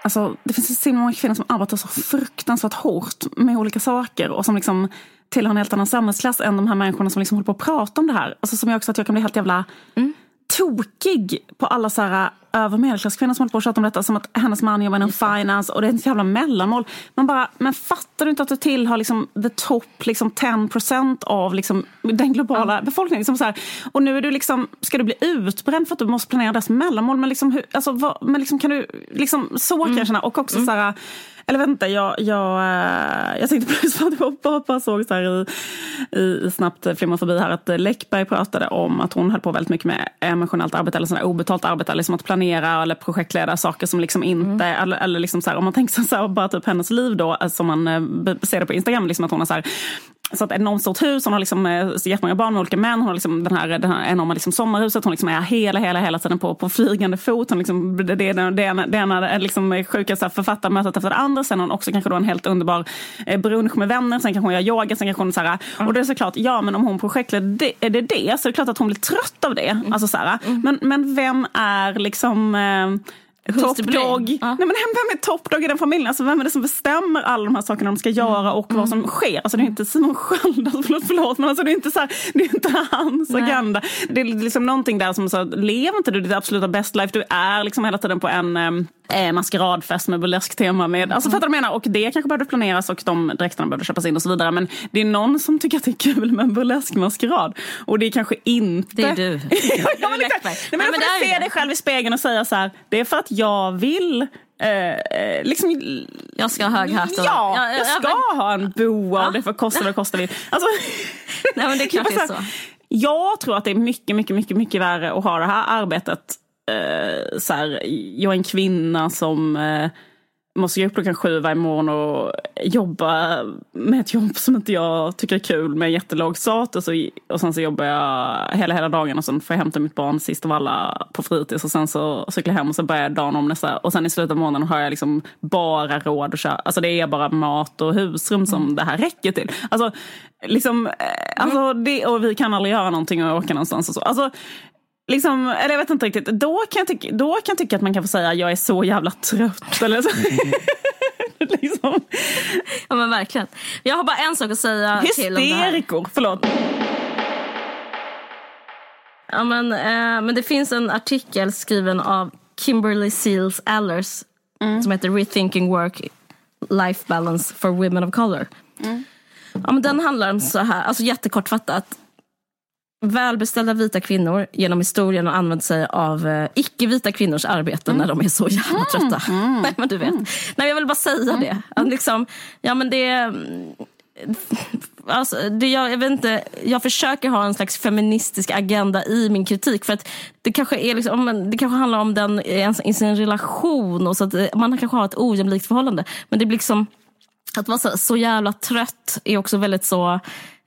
Alltså, det finns så många kvinnor som arbetar så fruktansvärt hårt med olika saker och som liksom tillhör en helt annan samhällsklass än de här människorna som liksom håller på att prata om det här. Alltså, som jag också att jag kan bli helt jävla tokig på alla så här över medelklasskvinnor som håller på att prata om detta som att hennes man jobbar inom finance och det är ett jävla mellanmål. Man bara, men fattar du inte att du tillhör liksom the top liksom 10% av liksom den globala befolkningen? Liksom så här. Och nu är du liksom, ska du bli utbränd för att du måste planera deras mellanmål? Men, liksom, hur, alltså, vad, men liksom, kan du, liksom, så kan jag känna. Och också så här, eller inte, jag, jag, eh, jag tänkte (laughs) precis på att jag bara, bara såg så här i, i, snabbt flimma förbi här att Läckberg pratade om att hon höll på väldigt mycket med emotionellt arbete eller sån här obetalt arbete, liksom att planera eller projektleda saker som liksom inte, eller, eller liksom så här, om man tänker sig så här, bara typ hennes liv då, eh, som man eh, ser det på Instagram, liksom att hon har så här, så ett enormt stort hus, hon har liksom eh, jättemånga barn med olika män, hon har liksom den här, den här enorma liksom sommarhuset, hon liksom är hela, hela, hela tiden på, på flygande fot. Hon liksom, det, det, det, det, ena- det ena liksom sjuka så här författarmötet efter det andra, sen har hon också kanske då en helt underbar eh, brunch med vänner, sen kanske hon gör yoga, sen kanske hon så här, och det är såklart, ja men om hon projektleder det, är det det, så är det klart att hon blir trött av det. Alltså så här, men, men vem är liksom eh? Top dog. Ja. Nej, men vem är top dog i den familjen? Alltså, vem är det som bestämmer alla de här sakerna de ska göra och vad som sker? Alltså, det är inte Simon Sköld, alltså, förlåt, förlåt, men alltså, det är inte, så här, det är inte hans Nej. agenda. Det är liksom någonting där som så, lever inte du ditt absoluta best life? Du är liksom hela tiden på en eh, maskeradfest med burlesktema. Med, alltså, Fattar du vad jag menar? Och det kanske behövde planeras och de dräkterna behövde köpas in och så vidare. Men det är någon som tycker att det är kul med en burlesk maskerad. Och det är kanske inte... Det är du. (laughs) ja, men. Läckberg. Nej, men Nej, då men får du se dig själv i spegeln och säga så här, det är för att jag vill Eh, eh, liksom, Jag ska ha hög hatt. och- Ja, ja, jag ska ha en boa och det får kosta vad det kostar vill. Alltså, Nej, men det är (laughs) klart jag det är så. Jag tror att det är mycket, mycket, mycket, mycket värre att ha det här arbetet. Eh, så här, jag är en kvinna som eh, måste gå upp klockan sju varje morgon och jobba med ett jobb som inte jag tycker är kul med jättelåg status. Och, och sen så jobbar jag hela, hela dagen och sen får jag hämta mitt barn sist av alla på fritids och sen så cyklar jag hem och så börjar dagen om nästa. Och sen i slutet av månaden har jag liksom bara råd att köra. Alltså det är bara mat och husrum som det här räcker till. Alltså, liksom, eh, alltså det, och vi kan aldrig göra någonting och åka någonstans och så. Alltså, Liksom, eller jag vet inte riktigt. Då kan, jag tycka, då kan jag tycka att man kan få säga jag är så jävla trött. (laughs) Eller så. (laughs) liksom. Ja men verkligen. Jag har bara en sak att säga till om det. Hysterikor, förlåt. Ja, men, eh, men det finns en artikel skriven av Kimberly Seals Allers som heter Rethinking Work Life Balance for Women of Color. Ja, men den handlar om så här, alltså jättekortfattat. Välbeställda vita kvinnor genom historien har använt sig av eh, icke-vita kvinnors arbete när de är så jävla trötta. (laughs) Nej, men du vet. Nej, jag vill bara säga det. Att liksom, ja, men det Alltså, det, jag, jag, vet inte, jag försöker ha en slags feministisk agenda i min kritik. För att det kanske, är liksom, det kanske handlar om den i sin relation. Och så att eh, man kanske har ett ojämlikt förhållande. Men det blir liksom, att vara så, så jävla trött är också väldigt så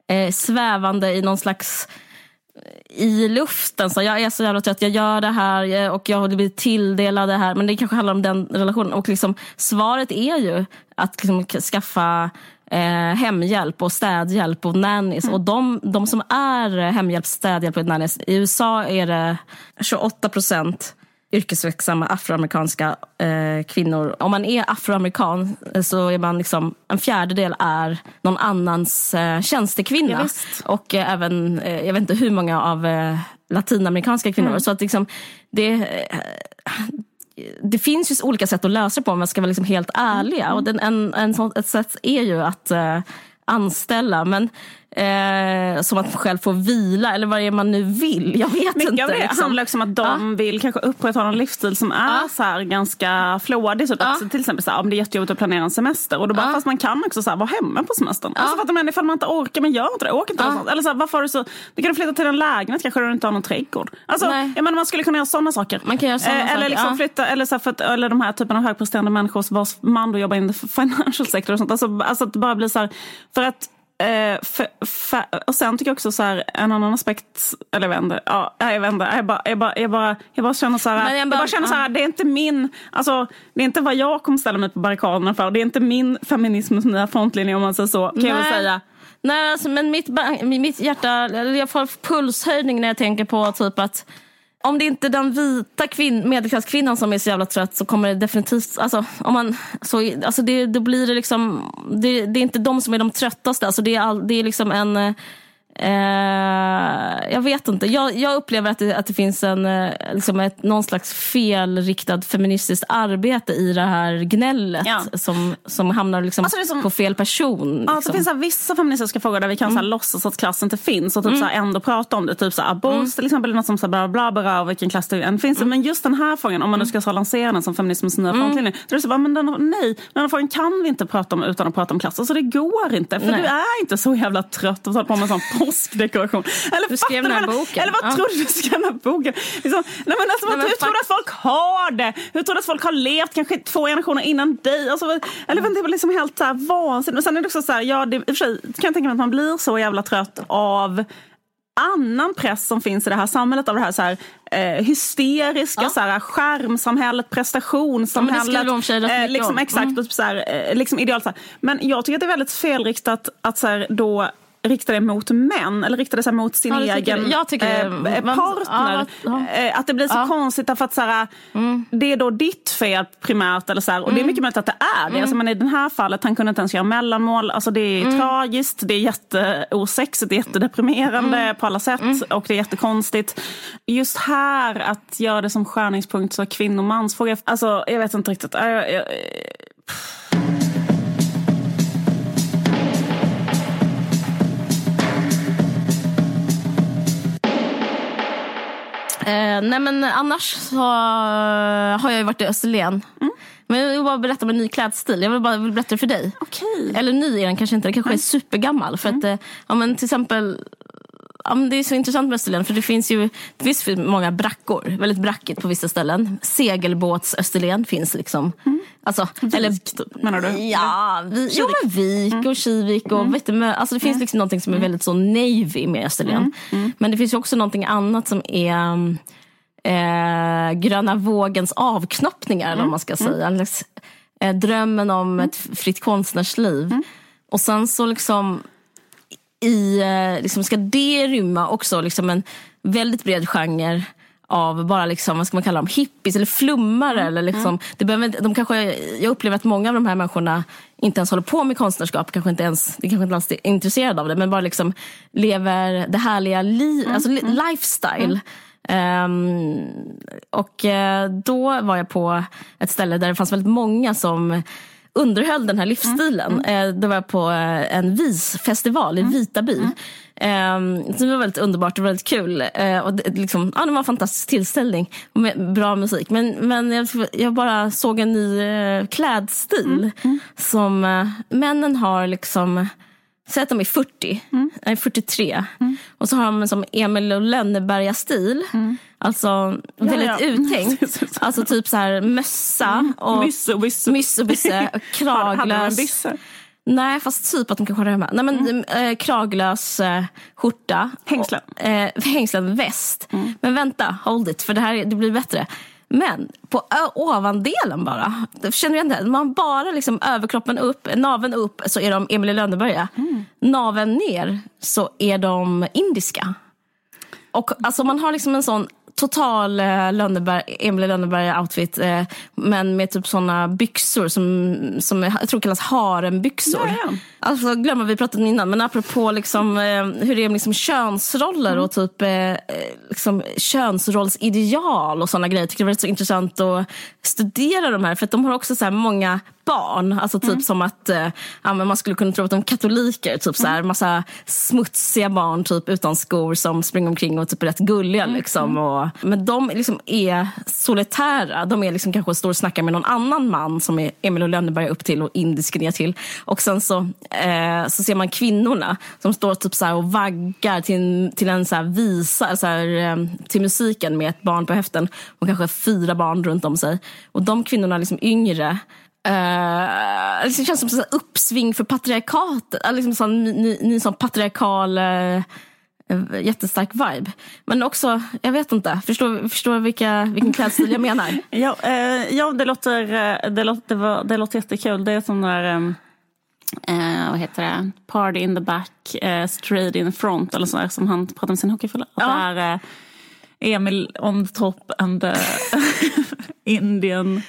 eh, svävande i någon slags i luften. Så jag är så jävla trött, jag gör det här eh, och jag blivit tilldelad det här. Men det kanske handlar om den relationen. Och liksom, svaret är ju att liksom, skaffa eh, hemhjälp och städhjälp och nannies. Och de, de som är hemhjälp, städhjälp och nannies, i USA är det 28 procent yrkesverksamma afroamerikanska eh, kvinnor. Om man är afroamerikan eh, så är man liksom, en fjärdedel är någon annans eh, tjänstekvinna. Ja, och eh, även, eh, jag vet inte hur många av eh, latinamerikanska kvinnor. Så att liksom, det, eh, det finns ju olika sätt att lösa det på om man ska vara liksom helt ärliga. Och den, en, en sån, ett sätt är ju att anställa. Men eh, som att själv få vila eller vad det är man nu vill. Jag vet Mycket inte. av det liksom. handlar också om att de vill kanske upprätthålla en livsstil som är Ja. så här ganska flådig. Typ. Att, till exempel så här, om det är jättejobbigt att planera en semester. Och då bara, Ja. Fast man kan också så här, vara hemma på semestern. Alltså, fattar man, ifall man inte orkar, men gör inte det. Åk inte Ja. Eller så här, varför har du så, du kan flytta till en lägenhet kanske där du inte har någon trädgård. Alltså, Nej. jag menar, man skulle kunna göra sådana saker. Man kan göra såna Eller saker, liksom ja. flytta, eller, så här, för att, eller de här typen av högpresterande människor vars man då jobbar inom financial sector och sånt. Alltså, alltså att det bara blir så här, för att Eh, för, för, och sen tycker jag också så här, en annan aspekt, eller jag inte, ja, jag inte, jag bara, jag bara, jag bara, jag bara känner så här, jag jag bara- känner så här, det är inte min, alltså det är inte vad jag kommer ställa mig på barrikaderna för, det är inte min feminisms nya frontlinje om man säger så, kan jag väl Nej. säga. Nej, alltså, men mitt, mitt hjärta, jag får pulshöjning när jag tänker på typ att om det inte är den vita kvinn, medelklasskvinnan som är så jävla trött så kommer det definitivt, alltså, om man, så, alltså det, då blir det liksom, det, det är inte de som är de tröttaste, alltså det, är all, det är liksom en eh, eh, jag vet inte. Jag, jag upplever att det, att det finns en, eh, liksom ett, någon slags felriktad feministiskt arbete i det här gnället Ja. som, som hamnar liksom Alltså är som- på fel person. Liksom. det finns så vissa feministiska frågor där vi kan så här, låtsas att klass inte finns och typ, så här, ändå prata om det. Typ så här, abort till exempel är något som så här, bla bla bla vilken klass det än finns. Men just den här frågan, om man nu ska så lansera den som feminismens nya frontlinje. Då är det så bara, men den, nej, den här frågan kan vi inte prata om utan att prata om klass. Alltså det går inte. För Nej. du är inte så jävla trött att hålla på med sån påskdekoration. Eller, Du skrev den här boken. Eller vad Ja. tror du skrev den här boken? Liksom, nej, men alltså, Nej, men hur tror du att folk har det? Hur tror du att folk har levt kanske två generationer innan dig? Alltså, eller vad- det var liksom helt så här vansinnigt. Men sen är det också så här, ja, det, i och för sig kan jag tänka mig att man blir så jävla trött av annan press som finns i det här samhället av det här, så här eh, hysteriska Ja. så här, skärmsamhället, prestationssamhället. Ja, rätt mycket liksom, om. Exakt, Mm. och typ så här, eh, liksom idealt. Så här. Men jag tycker att det är väldigt felriktat att så här, då rikta det mot män eller rikta det så här mot sin Ja, egen. Jag det. eh, partner. ja, ja. Eh, Att det blir så konstigt därför att så här, det är då ditt fel primärt. Eller så här, och Mm. det är mycket möjligt att det är det. Alltså, men i det här fallet, han kunde inte ens göra mellanmål. Alltså, det är Mm. tragiskt, det är jätteosexigt, det är jättedeprimerande Mm. på alla sätt. Och det är jättekonstigt. Just här, att göra det som skärningspunkt så kvinno och mansfråga. Alltså, jag vet inte riktigt. Jag, jag, jag, Eh, nej men annars så har jag ju varit i Österlen. Men jag vill bara berätta om en ny klädstil. Jag vill bara berätta för dig. Okej. Eller ny är den kanske inte, den kanske är supergammal. För att, eh, ja, men till exempel, det är så intressant med Österlen för det finns ju det finns många brackor. Väldigt brackigt på vissa ställen. Segelbåts Österlen finns liksom. Alltså, eller, typ, menar du? Ja, vi, jo, men Vik och Kivik. Och, vet du, men, alltså, det finns liksom någonting som är väldigt så navy med Österlen. Men det finns ju också någonting annat som är eh, gröna vågens avknoppningar, eller vad man ska säga. Slags, eh, drömmen om ett fritt konstnärsliv. Och sen så liksom i, eh, liksom ska det rymma också liksom en väldigt bred genre av bara liksom, vad ska man kalla dem, hippies eller flummare. Eller liksom, det behöver, de kanske, jag upplever att många av de här människorna inte ens håller på med konstnärskap, kanske inte ens, det kanske inte alls är intresserade av det, men bara liksom lever det härliga liv, alltså li, lifestyle. Ehm, och eh, då var jag på ett ställe där det fanns väldigt många som underhöll den här livsstilen. Eh, Det var på eh, en visfestival i Vitaby. Mm. Så det var väldigt underbart och väldigt kul. Eh, Och det, liksom, ja, det var en fantastisk tillställning med bra musik. Men, men jag, jag bara såg en ny eh, klädstil som eh, männen har liksom Säg att de är 40, nej 43. Och så har de en som Emil och Lönneberga-stil. Alltså väldigt ja. uttänkt. (laughs) Alltså typ så här mössa och Mysse och bysse. myss och bysse, (laughs) och Hade en kraglös. bysse? Nej, fast typ att de kanske har det hemma. Nej, men, eh, kraglös eh, skjorta. Hängslen. Och, eh, (laughs) hängslen, väst. Men vänta, hold it, för det här det blir bättre. Men på ö- ovandelen bara, känner jag inte, man bara liksom överkroppen upp, naveln upp så är de Emil i Lönneberga. Naveln ner så är de indiska. Och alltså man har liksom en sån total eh, Lönneberg, Emil Lönneberga-outfit eh, men med typ såna byxor som, som jag tror kallas harembyxor. Ja, ja. Alltså glöm vad vi pratade om innan, men apropå liksom, eh, hur det är med liksom könsroller och typ eh, eh, liksom könsrollsideal och såna grejer. Jag tycker det var så intressant att studera de här för de har också så här många barn. Alltså typ som att eh, ja, man skulle kunna tro att de är katoliker. Typ så här, massa smutsiga barn typ utan skor som springer omkring och typ är rätt gulliga. Liksom, och, men de liksom är solitära. De är liksom kanske står och snackar med någon annan man som är Emil och Lönneberga upp till och indisk ner till. Och sen så, eh, så ser man kvinnorna som står typ så och vaggar till en, till en så visa, så här, eh, till musiken med ett barn på höften och kanske fyra barn runt om sig. Och de kvinnorna är liksom yngre. Uh, det känns som ett uppsving för patriarkatet. Uh, liksom sån, ny, ny sån patriarkal uh, jättestark vibe. Men också, jag vet inte, förstår, förstår vilka, vilken klädstil jag menar? (laughs) Ja, eh, ja det, låter, det, låter, det, var, det låter jättekul. Det är som där, ehm, eh, vad heter det, party in the back, eh, straight in front eller sådär som han pratade om sin hockeyförlåt. Ja. Emil on the top and (laughs) Indian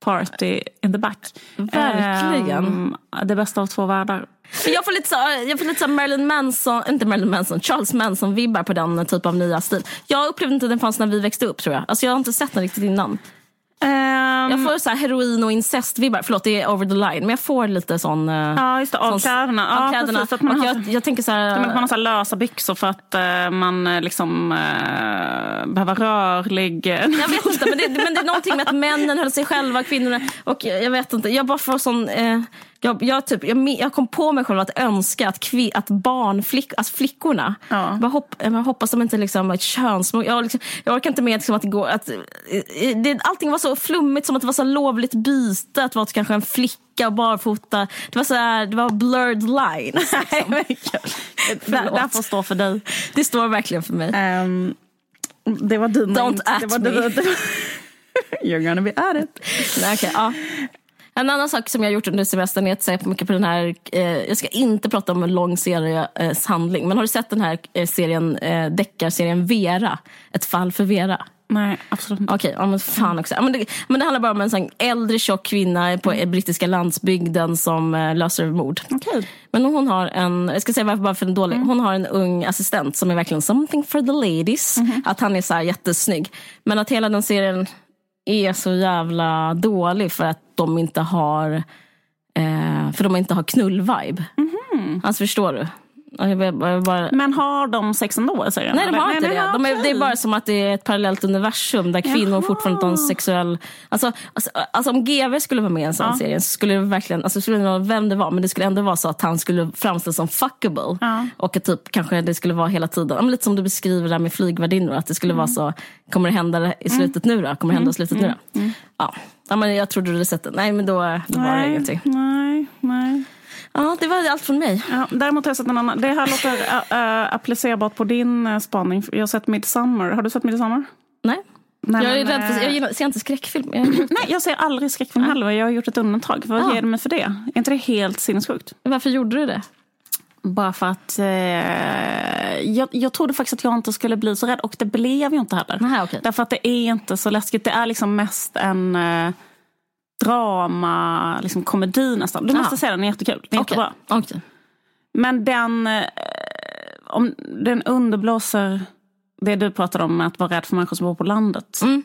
party in the back. Verkligen. Ehm, det bästa av två världar. Jag får lite så, jag får lite så Marilyn Manson, inte Marilyn Manson, Charles Manson-vibbar på den typ av nya stil. Jag upplevde inte den fanns när vi växte upp tror jag. Alltså jag har inte sett den riktigt innan. Ehm, Jag får så heroin och incest-vibbar, förlåt det är over the line, men jag får lite sån... eh, Ja, just det. Av kläderna. av Ja, kläderna. precis, att man och har- jag, jag tänker så här... Man har så här lösa byxor för att eh, man eh, liksom eh, behöver rörlig... Jag vet inte, men det, men det är någonting med att (laughs) männen höll sig själva, kvinnorna. Och jag vet inte, jag bara får sån... Eh, jag, jag, typ, jag, jag kom på mig själv att önska att, kvi, att barnflick, alltså flickorna, Ja. jag hopp, jag hoppas de inte liksom, ett könsmord. Jag, liksom, jag orkar inte med liksom, att det går... Att, det, allting var så flummigt, som att det var så lovligt byte att vara kanske en flicka och barfota. Det var, så här, det var blurred lines. (laughs) Liksom. det, det här får stå för dig. Det står verkligen för mig. Ehm, det var dina... Don't det at var, me. Det var, det var, (laughs) You're gonna be at it. Nej, okej, ja. En annan sak som jag har gjort under semestern är att se mycket på den här, eh, jag ska inte prata om en lång series handling, men har du sett den här eh, serien, eh, deckarserien Vera? Ett fall för Vera? Nej, absolut inte. Okej, ja, men fan också. Ja, men, det, men det handlar bara om en sån äldre tjock kvinna på eh, brittiska landsbygden som eh, löser mord. Okej. Men hon har en, jag ska säga varför bara för den dålig. Hon har en ung assistent som är verkligen something for the ladies. Att han är så här jättesnygg. Men att hela den serien är så jävla dålig för att de inte har eh, för de inte har knull-vibe. Alltså förstår du? Jag jag bara, Men har de sex ändå i serien? Nej, de har inte Nej, det. De är, det är bara som att det är ett parallellt universum där kvinnor Jaha. fortfarande har en sexuell... Alltså, alltså, alltså om GV skulle vara med i en sån Ja. serie så skulle det verkligen, alltså det skulle inte vara vem det var, men det skulle ändå vara så att han skulle framställas som fuckable. Ja. Och att typ kanske det skulle vara hela tiden, lite som du beskriver där med flygvärdinnor, att det skulle vara så, kommer det hända i slutet nu då? Kommer det hända i slutet nu då? Ja. ja, men jag trodde du hade sett det. Nej, men då, då var det Nej, ingenting. nej, nej. Ja, det var allt från mig. Ja, däremot har jag sett en annan. Det här låter ä, ä, applicerbart på din uh, spaning. Jag har sett Midsummer. Har du sett Midsummer? Nej. Nej, jag är men, rädd för, jag gillar, ser inte skräckfilm. Jag, Nej, jag ser aldrig skräckfilm heller. Jag har gjort ett undantag. Vad Ja. ger du mig för det? Är inte det helt sinnessjukt? varför gjorde du det? Bara för att eh, jag, jag trodde faktiskt att jag inte skulle bli så rädd och det blev jag inte heller. Nähä, okej. Därför att det är inte så läskigt. Det är liksom mest en eh, drama, liksom komedi nästan. Du måste Ja. se den, den är jättekul. Den är Okej. jättebra. Okej. Men den, eh, om, den underblåser det du pratade om med att vara rädd för människor som bor på landet. Mm.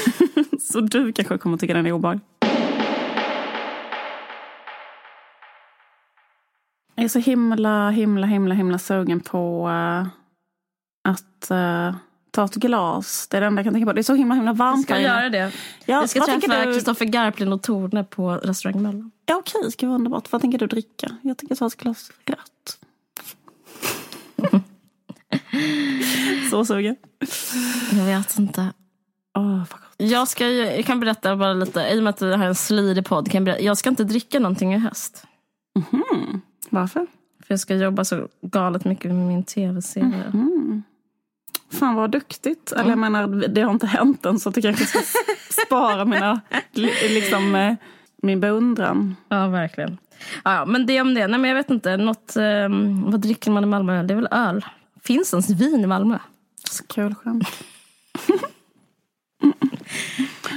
(laughs) så du kanske kommer tycka den är obehaglig. Jag är så himla, himla, himla, himla sugen på eh, att eh, ta ett glas. Det är det enda jag kan tänka på. Det är så himla, himla varmt Ska här jag inne. göra det? Ja, Jag ska träffa? Kristoffer Garplind och Torne på restaurang Möllan. Ja, okej, ska vara underbart. Vad tänker du dricka? Jag tänker ta ett glas rött. (laughs) så sugen. Jag vet inte. Gott. Jag, ska, jag kan berätta bara lite, i och med att du har en slirig podd, kan jag, berätta, jag ska inte dricka någonting i höst. Varför? För jag ska jobba så galet mycket med min tv-serie. Fan vad duktigt. Eller jag menar, det har inte hänt än så att jag kanske ska spara mina, li- liksom, eh, min beundran. Ja, verkligen. Ja, men det om det. Nej, men jag vet inte. Något, ehm, vad dricker man i Malmö? Det är väl öl? Finns ens vin i Malmö? Så kul skämt. (laughs)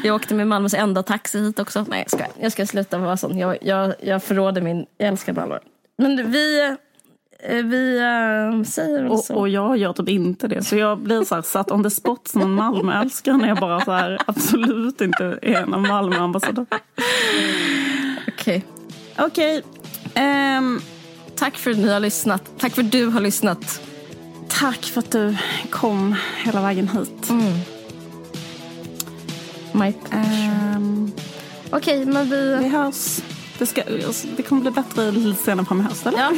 Jag åkte med Malmös enda taxi hit också. Nej, jag ska, jag ska sluta vara sån. Jag, jag, jag förråder min... Jag älskar Malmö. Men vi, vi äh, säger väl så. Och, och jag gör typ inte det. Så jag blir så här, satt on the spot som en Malmöälskare när jag bara så här, absolut inte är en Malmö-ambassadör. Okej. Okej. ehm, Tack för att ni har lyssnat. Tack för att du har lyssnat. tack för att du kom hela vägen hit. My... Ehm, Okej, men vi... vi hörs. Det, ska, det kommer bli bättre lite senare fram i höst, eller? Ja.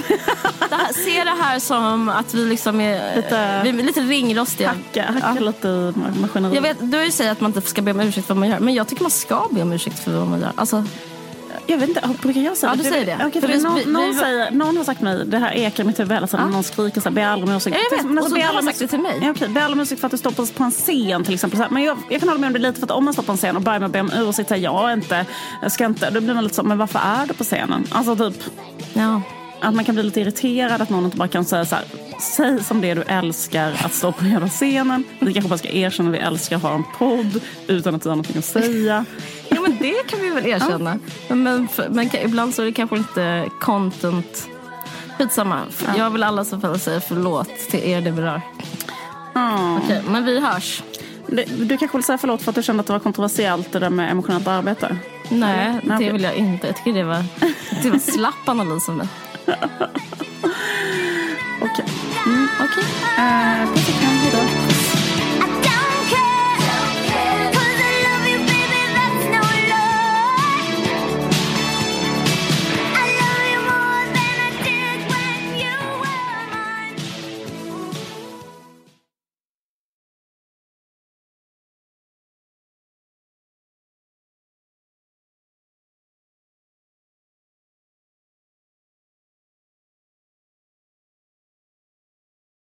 Det här, se det här som att vi liksom är Lite- vi är lite ringrostiga. Hacka, hacka lite i maskineriet. Jag vet, du säger att man inte ska be om ursäkt för vad man gör. Men jag tycker man ska be om ursäkt för vad man gör. Alltså, Jag vet inte, brukar jag säga Ja, du säger det. Okej, För vi- någon, vi- vi- någon, säger, någon har sagt mig, det här ekar i mitt huvud hela tiden, någon skriker så här, be aldrig om ursäkt. Ja, jag vet. Men Och så har sagt det till mig. Ja, okej, be aldrig om ursäkt för att du står på, en scen till exempel. Men jag, jag kan hålla med om det lite för att om man står på en scen och börjar med att be om ursäkt, här, jag inte, jag ska inte, då blir man lite så, men varför är du på scenen? Alltså typ, ja. att man kan bli lite irriterad att någon inte bara kan säga så här, säg som det du älskar att stå på hela scenen. Vi kanske bara ska erkänna att vi älskar att ha en podd utan att du har någonting att säga. (laughs) ja, men det kan vi väl erkänna. Men, men, men ibland så är det kanske inte content. Skitsamma. Jag vill alla så fall säga förlåt till er det berör. Mm. Okej, men vi hörs. Du, du kanske vill säga förlåt för att du kände att det var kontroversiellt det där med emotionellt arbete? Nej, Nej, det vill jag inte. Jag tycker det var, det var slapp analys av mig. (laughs) Okej. Okej. Eh, puss och kram, hejdå.